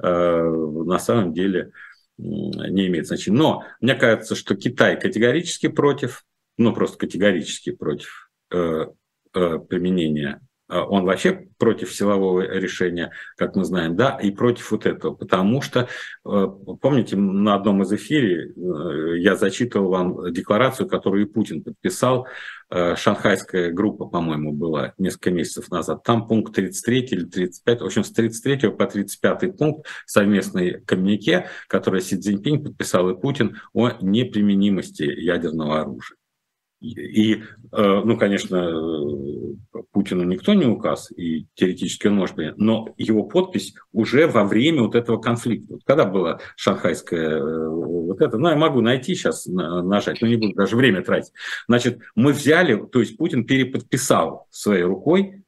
э, на самом деле не имеет значения. Но мне кажется, что Китай категорически против, ну просто категорически против э, э, применения а он вообще против силового решения, как мы знаем, да, и против вот этого, потому что, э, помните, на одном из эфире э, я зачитывал вам декларацию, которую Путин подписал, э, шанхайская группа, по-моему, была несколько месяцев назад, там пункт 33 или 35, в общем, с 33 по 35 пункт совместный коммунике, который Си Цзиньпинь подписал и Путин о неприменимости ядерного оружия. И, э, ну, конечно, э, Путину никто не указ, и теоретически он может принять, но его подпись уже во время вот этого конфликта. Вот когда была шанхайская э, вот это, ну, я могу найти сейчас, нажать, но не буду даже время тратить. Значит, мы взяли, то есть Путин переподписал своей рукой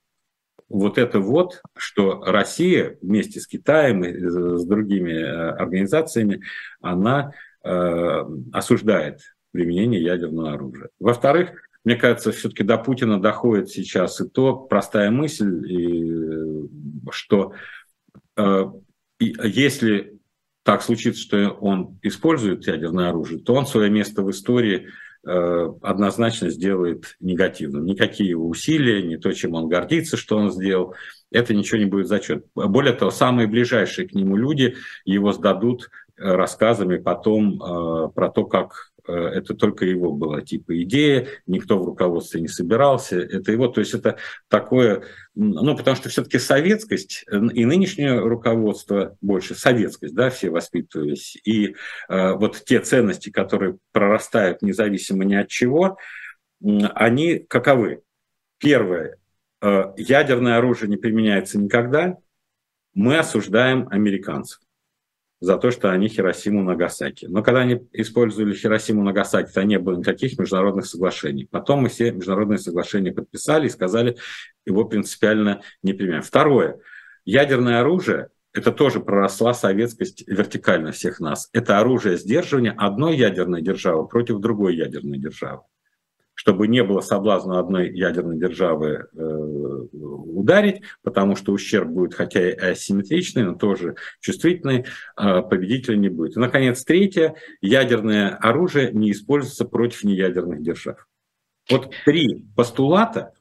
вот это вот, что Россия вместе с Китаем и с другими организациями, она осуждает применения ядерного оружия. Во-вторых, мне кажется, все-таки до Путина доходит сейчас и то простая мысль, и, что э, если так случится, что он использует ядерное оружие, то он свое место в истории э, однозначно сделает негативным. Никакие его усилия, не то, чем он гордится, что он сделал, это ничего не будет зачет. Более того, самые ближайшие к нему люди его сдадут э, рассказами потом э, про то, как Э, это только его была типа идея, никто в руководстве не собирался, это его, то есть это такое, ну, потому что все-таки советскость и нынешнее руководство больше советскость, да, все воспитывались, и э, вот те ценности, которые прорастают независимо ни от чего, они каковы? Первое, э, ядерное оружие не применяется никогда, мы осуждаем американцев за то, что они Хиросиму Нагасаки. Но когда они использовали Хиросиму Нагасаки, то не было никаких международных соглашений. Потом мы все международные соглашения подписали и сказали, его принципиально не применяем. Второе. Ядерное оружие это тоже проросла советскость вертикально всех нас. Это оружие сдерживания одной ядерной державы против другой ядерной державы чтобы не было соблазна одной ядерной державы э, ударить, потому что ущерб будет, хотя и асимметричный, но тоже чувствительный, э, победителя не будет. И, наконец, третье, ядерное оружие не используется против неядерных держав. Вот три постулата,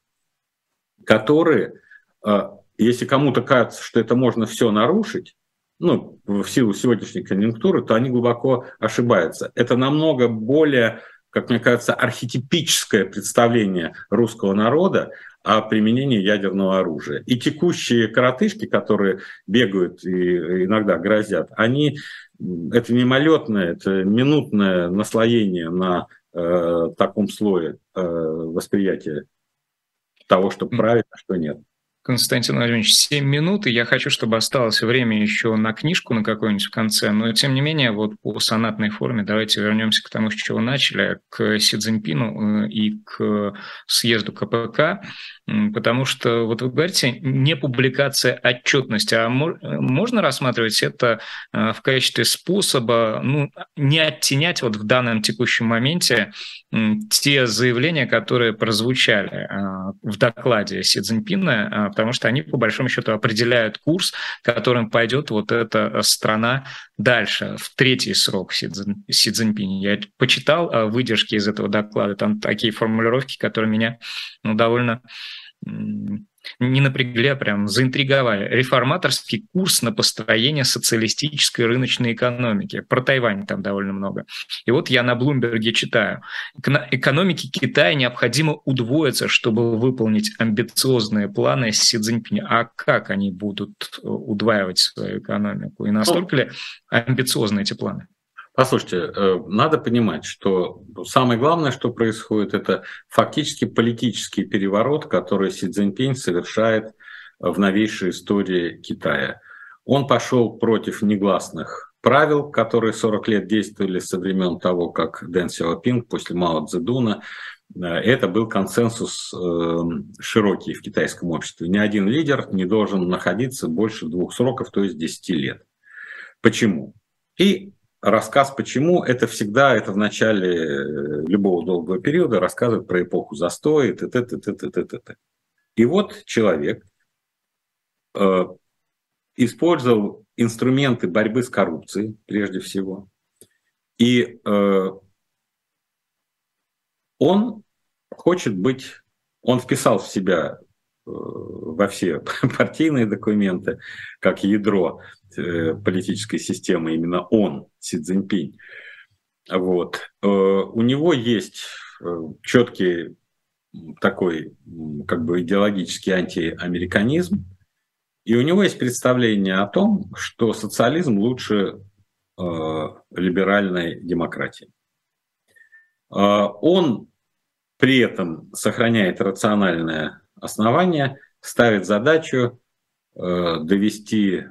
которые, э, если кому-то кажется, что это можно все нарушить, ну, в силу сегодняшней конъюнктуры, то они глубоко ошибаются. Это намного более как мне кажется, архетипическое представление русского народа о применении ядерного оружия. И текущие коротышки, которые бегают и иногда грозят, они это мимолетное, это минутное наслоение на э, таком слое э, восприятия того, что правильно, что нет. Константин Владимирович, 7 минут, и я хочу, чтобы осталось время еще на книжку на какой-нибудь в конце, но тем не менее, вот по сонатной форме давайте вернемся к тому, с чего начали, к Си Цзиньпину э, и к съезду КПК, потому что, вот вы говорите, не публикация отчетности, а можно рассматривать это э, в качестве способа ну, не оттенять вот в данном текущем моменте те заявления, которые прозвучали э, в докладе Си Цзиньпина, потому что они, по большому счету, определяют курс, которым пойдет вот эта страна дальше, в третий срок Си, Си Цзиньпинь. Я почитал а, выдержки из этого доклада, там такие формулировки, которые меня ну, довольно не напрягли, а прям заинтриговали. Реформаторский курс на построение социалистической рыночной экономики. Про Тайвань там довольно много. И вот я на Блумберге читаю. Экономике Китая необходимо удвоиться, чтобы выполнить амбициозные планы Си Цзиньпиня. А как они будут э, удваивать свою экономику? И настолько ли амбициозны эти планы? Послушайте, э, надо понимать, что самое главное, что происходит, это фактически политический переворот, который Си Цзиньпинь совершает в новейшей истории Китая. Он пошел против негласных правил, которые 40 лет действовали со времен того, как Дэн Сяопинг после Мао Цзэдуна. Э, это был консенсус э, широкий в китайском обществе. Ни один лидер не должен находиться больше двух сроков, то есть 10 лет. Почему? И рассказ почему, это всегда, это в начале э, любого долгого периода рассказывает про эпоху застоя, и т -т -т -т -т -т -т. И вот человек э, использовал инструменты борьбы с коррупцией, прежде всего, и э, он хочет быть, он вписал в себя э, во все партийные документы, как ядро политической системы именно он, Си Цзиньпинь. Вот. Э, у него есть э, четкий такой как бы идеологический антиамериканизм, и у него есть представление о том, что социализм лучше э, либеральной демократии. Э, он при этом сохраняет рациональное основание, ставит задачу э, довести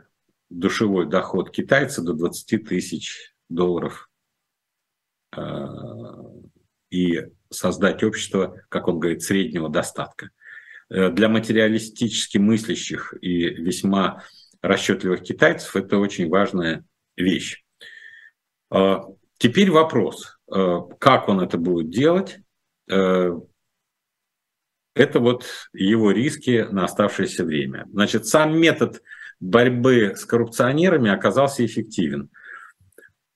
душевой доход китайца до 20 тысяч долларов э, и создать общество, как он говорит, среднего достатка. Э, для материалистически мыслящих и весьма расчетливых китайцев это очень важная вещь. Э, теперь вопрос, как он это будет делать, это вот его риски на оставшееся время. Значит, сам метод борьбы с коррупционерами оказался эффективен.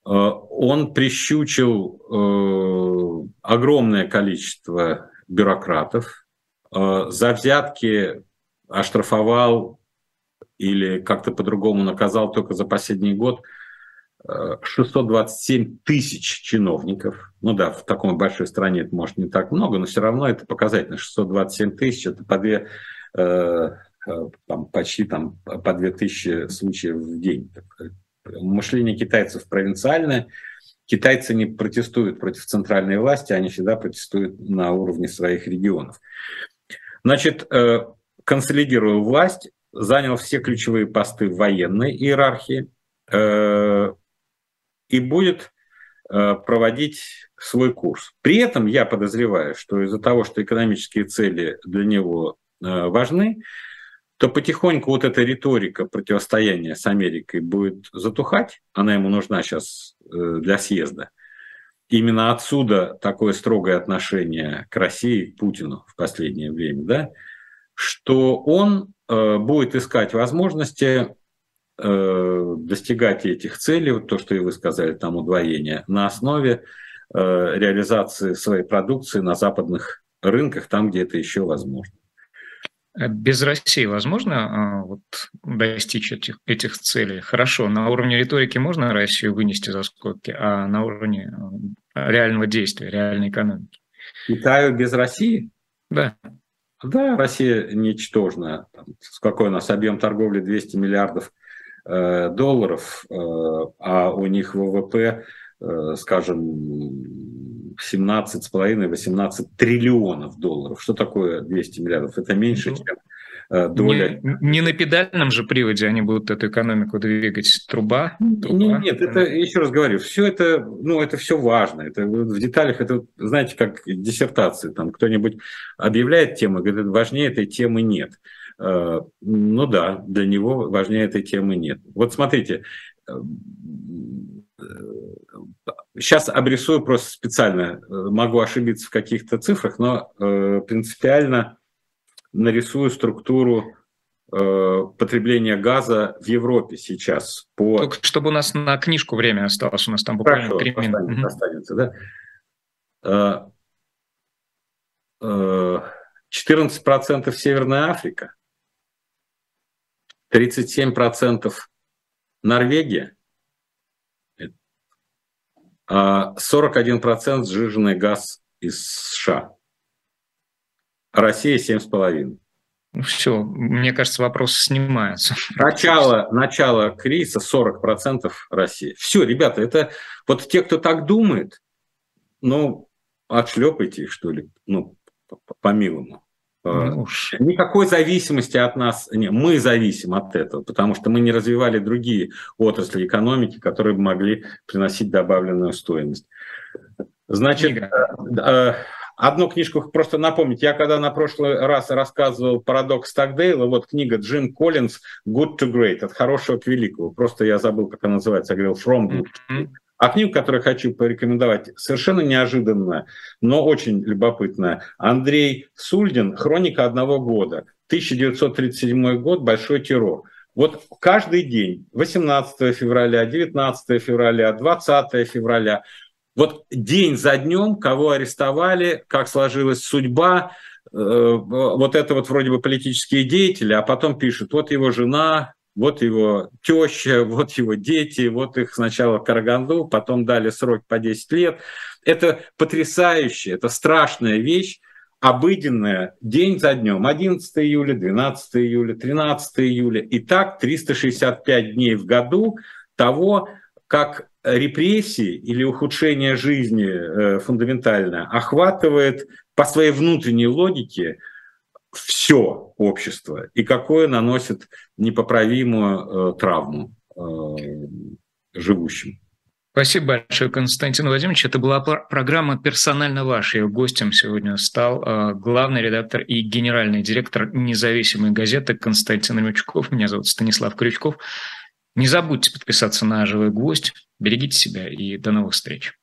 Э, он прищучил э, огромное количество бюрократов, э, за взятки оштрафовал или как-то по-другому наказал только за последний год 627 тысяч чиновников. Ну да, в такой большой стране это может не так много, но все равно это показательно. 627 тысяч – это по две там, почти там, по 2000 случаев в день. Мышление китайцев провинциальное. Китайцы не протестуют против центральной власти, они всегда протестуют на уровне своих регионов. Значит, э, консолидируя власть, занял все ключевые посты в военной иерархии э, и будет проводить свой курс. При этом я подозреваю, что из-за того, что экономические цели для него важны, то потихоньку вот эта риторика противостояния с Америкой будет затухать. Она ему нужна сейчас э, для съезда. Именно отсюда такое строгое отношение к России, к Путину в последнее время, да, что он э, будет искать возможности э, достигать этих целей, вот то, что и вы сказали, там удвоение, на основе реализации своей продукции на западных рынках, там, где это еще возможно. Без России возможно а, вот, достичь этих, этих целей? Хорошо, на уровне риторики можно Россию вынести за скобки, а на уровне а, реального действия, реальной экономики? Китаю без России? Да. Да, Россия ничтожна. какой у нас объем торговли 200 миллиардов э, долларов, э, а у них ВВП, э, скажем, 17,5-18 триллионов долларов. Что такое 200 миллиардов? Это меньше, ну, чем э, доля... Не, не на педальном же приводе они будут эту экономику двигать. Труба? труба. Нет, нет, это, еще раз говорю, все это, ну, это все важно. Это в деталях, это, знаете, как диссертации. Там кто-нибудь объявляет тему, говорит, важнее этой темы нет. Э, ну да, для него важнее этой темы нет. Вот смотрите, э, Сейчас обрисую просто специально, могу ошибиться в каких-то цифрах, но э, принципиально нарисую структуру э, потребления газа в Европе сейчас. По... Только чтобы у нас на книжку время осталось, у нас там буквально Хорошо, 3 минуты. Останется, да? 14% э, Северная Африка, 37% Норвегия, 41% а сжиженный газ из США. Россия 7,5%. Ну, все, мне кажется, вопрос снимается. Начало, начало кризиса 40% России. Все, ребята, это вот те, кто так думает, ну, отшлепайте их, что ли, ну, по-милому. Уж. Никакой зависимости от нас, не, мы зависим от этого, потому что мы не развивали другие отрасли экономики, которые бы могли приносить добавленную стоимость. Значит, э, одну книжку просто напомнить. Я когда на прошлый раз рассказывал «Парадокс Стагдейла», вот книга Джим Коллинз «Good to Great», от хорошего к великому. Просто я забыл, как она называется. Я говорил «From good mm-hmm. А книгу, которую хочу порекомендовать, совершенно неожиданная, но очень любопытная. Андрей Сульдин «Хроника одного года». 1937 год, большой террор. Вот каждый день, 18 февраля, 19 февраля, 20 февраля, вот день за днем, кого арестовали, как сложилась судьба, э, вот это вот вроде бы политические деятели, а потом пишут, вот его жена, вот его теща, вот его дети, вот их сначала Караганду, потом дали срок по 10 лет. Это потрясающая, это страшная вещь, обыденная, день за днем, 11 июля, 12 июля, 13 июля, и так 365 дней в году того, как репрессии или ухудшение жизни э, фундаментально охватывает по своей внутренней логике все общество и какое наносит непоправимую э, травму э, живущим. Спасибо большое, Константин Владимирович. Это была программа «Персонально ваш». Ее гостем сегодня стал э, главный редактор и генеральный директор независимой газеты Константин Мючков. Меня зовут Станислав Крючков. Не забудьте подписаться на «Живой гвоздь». Берегите себя и до новых встреч.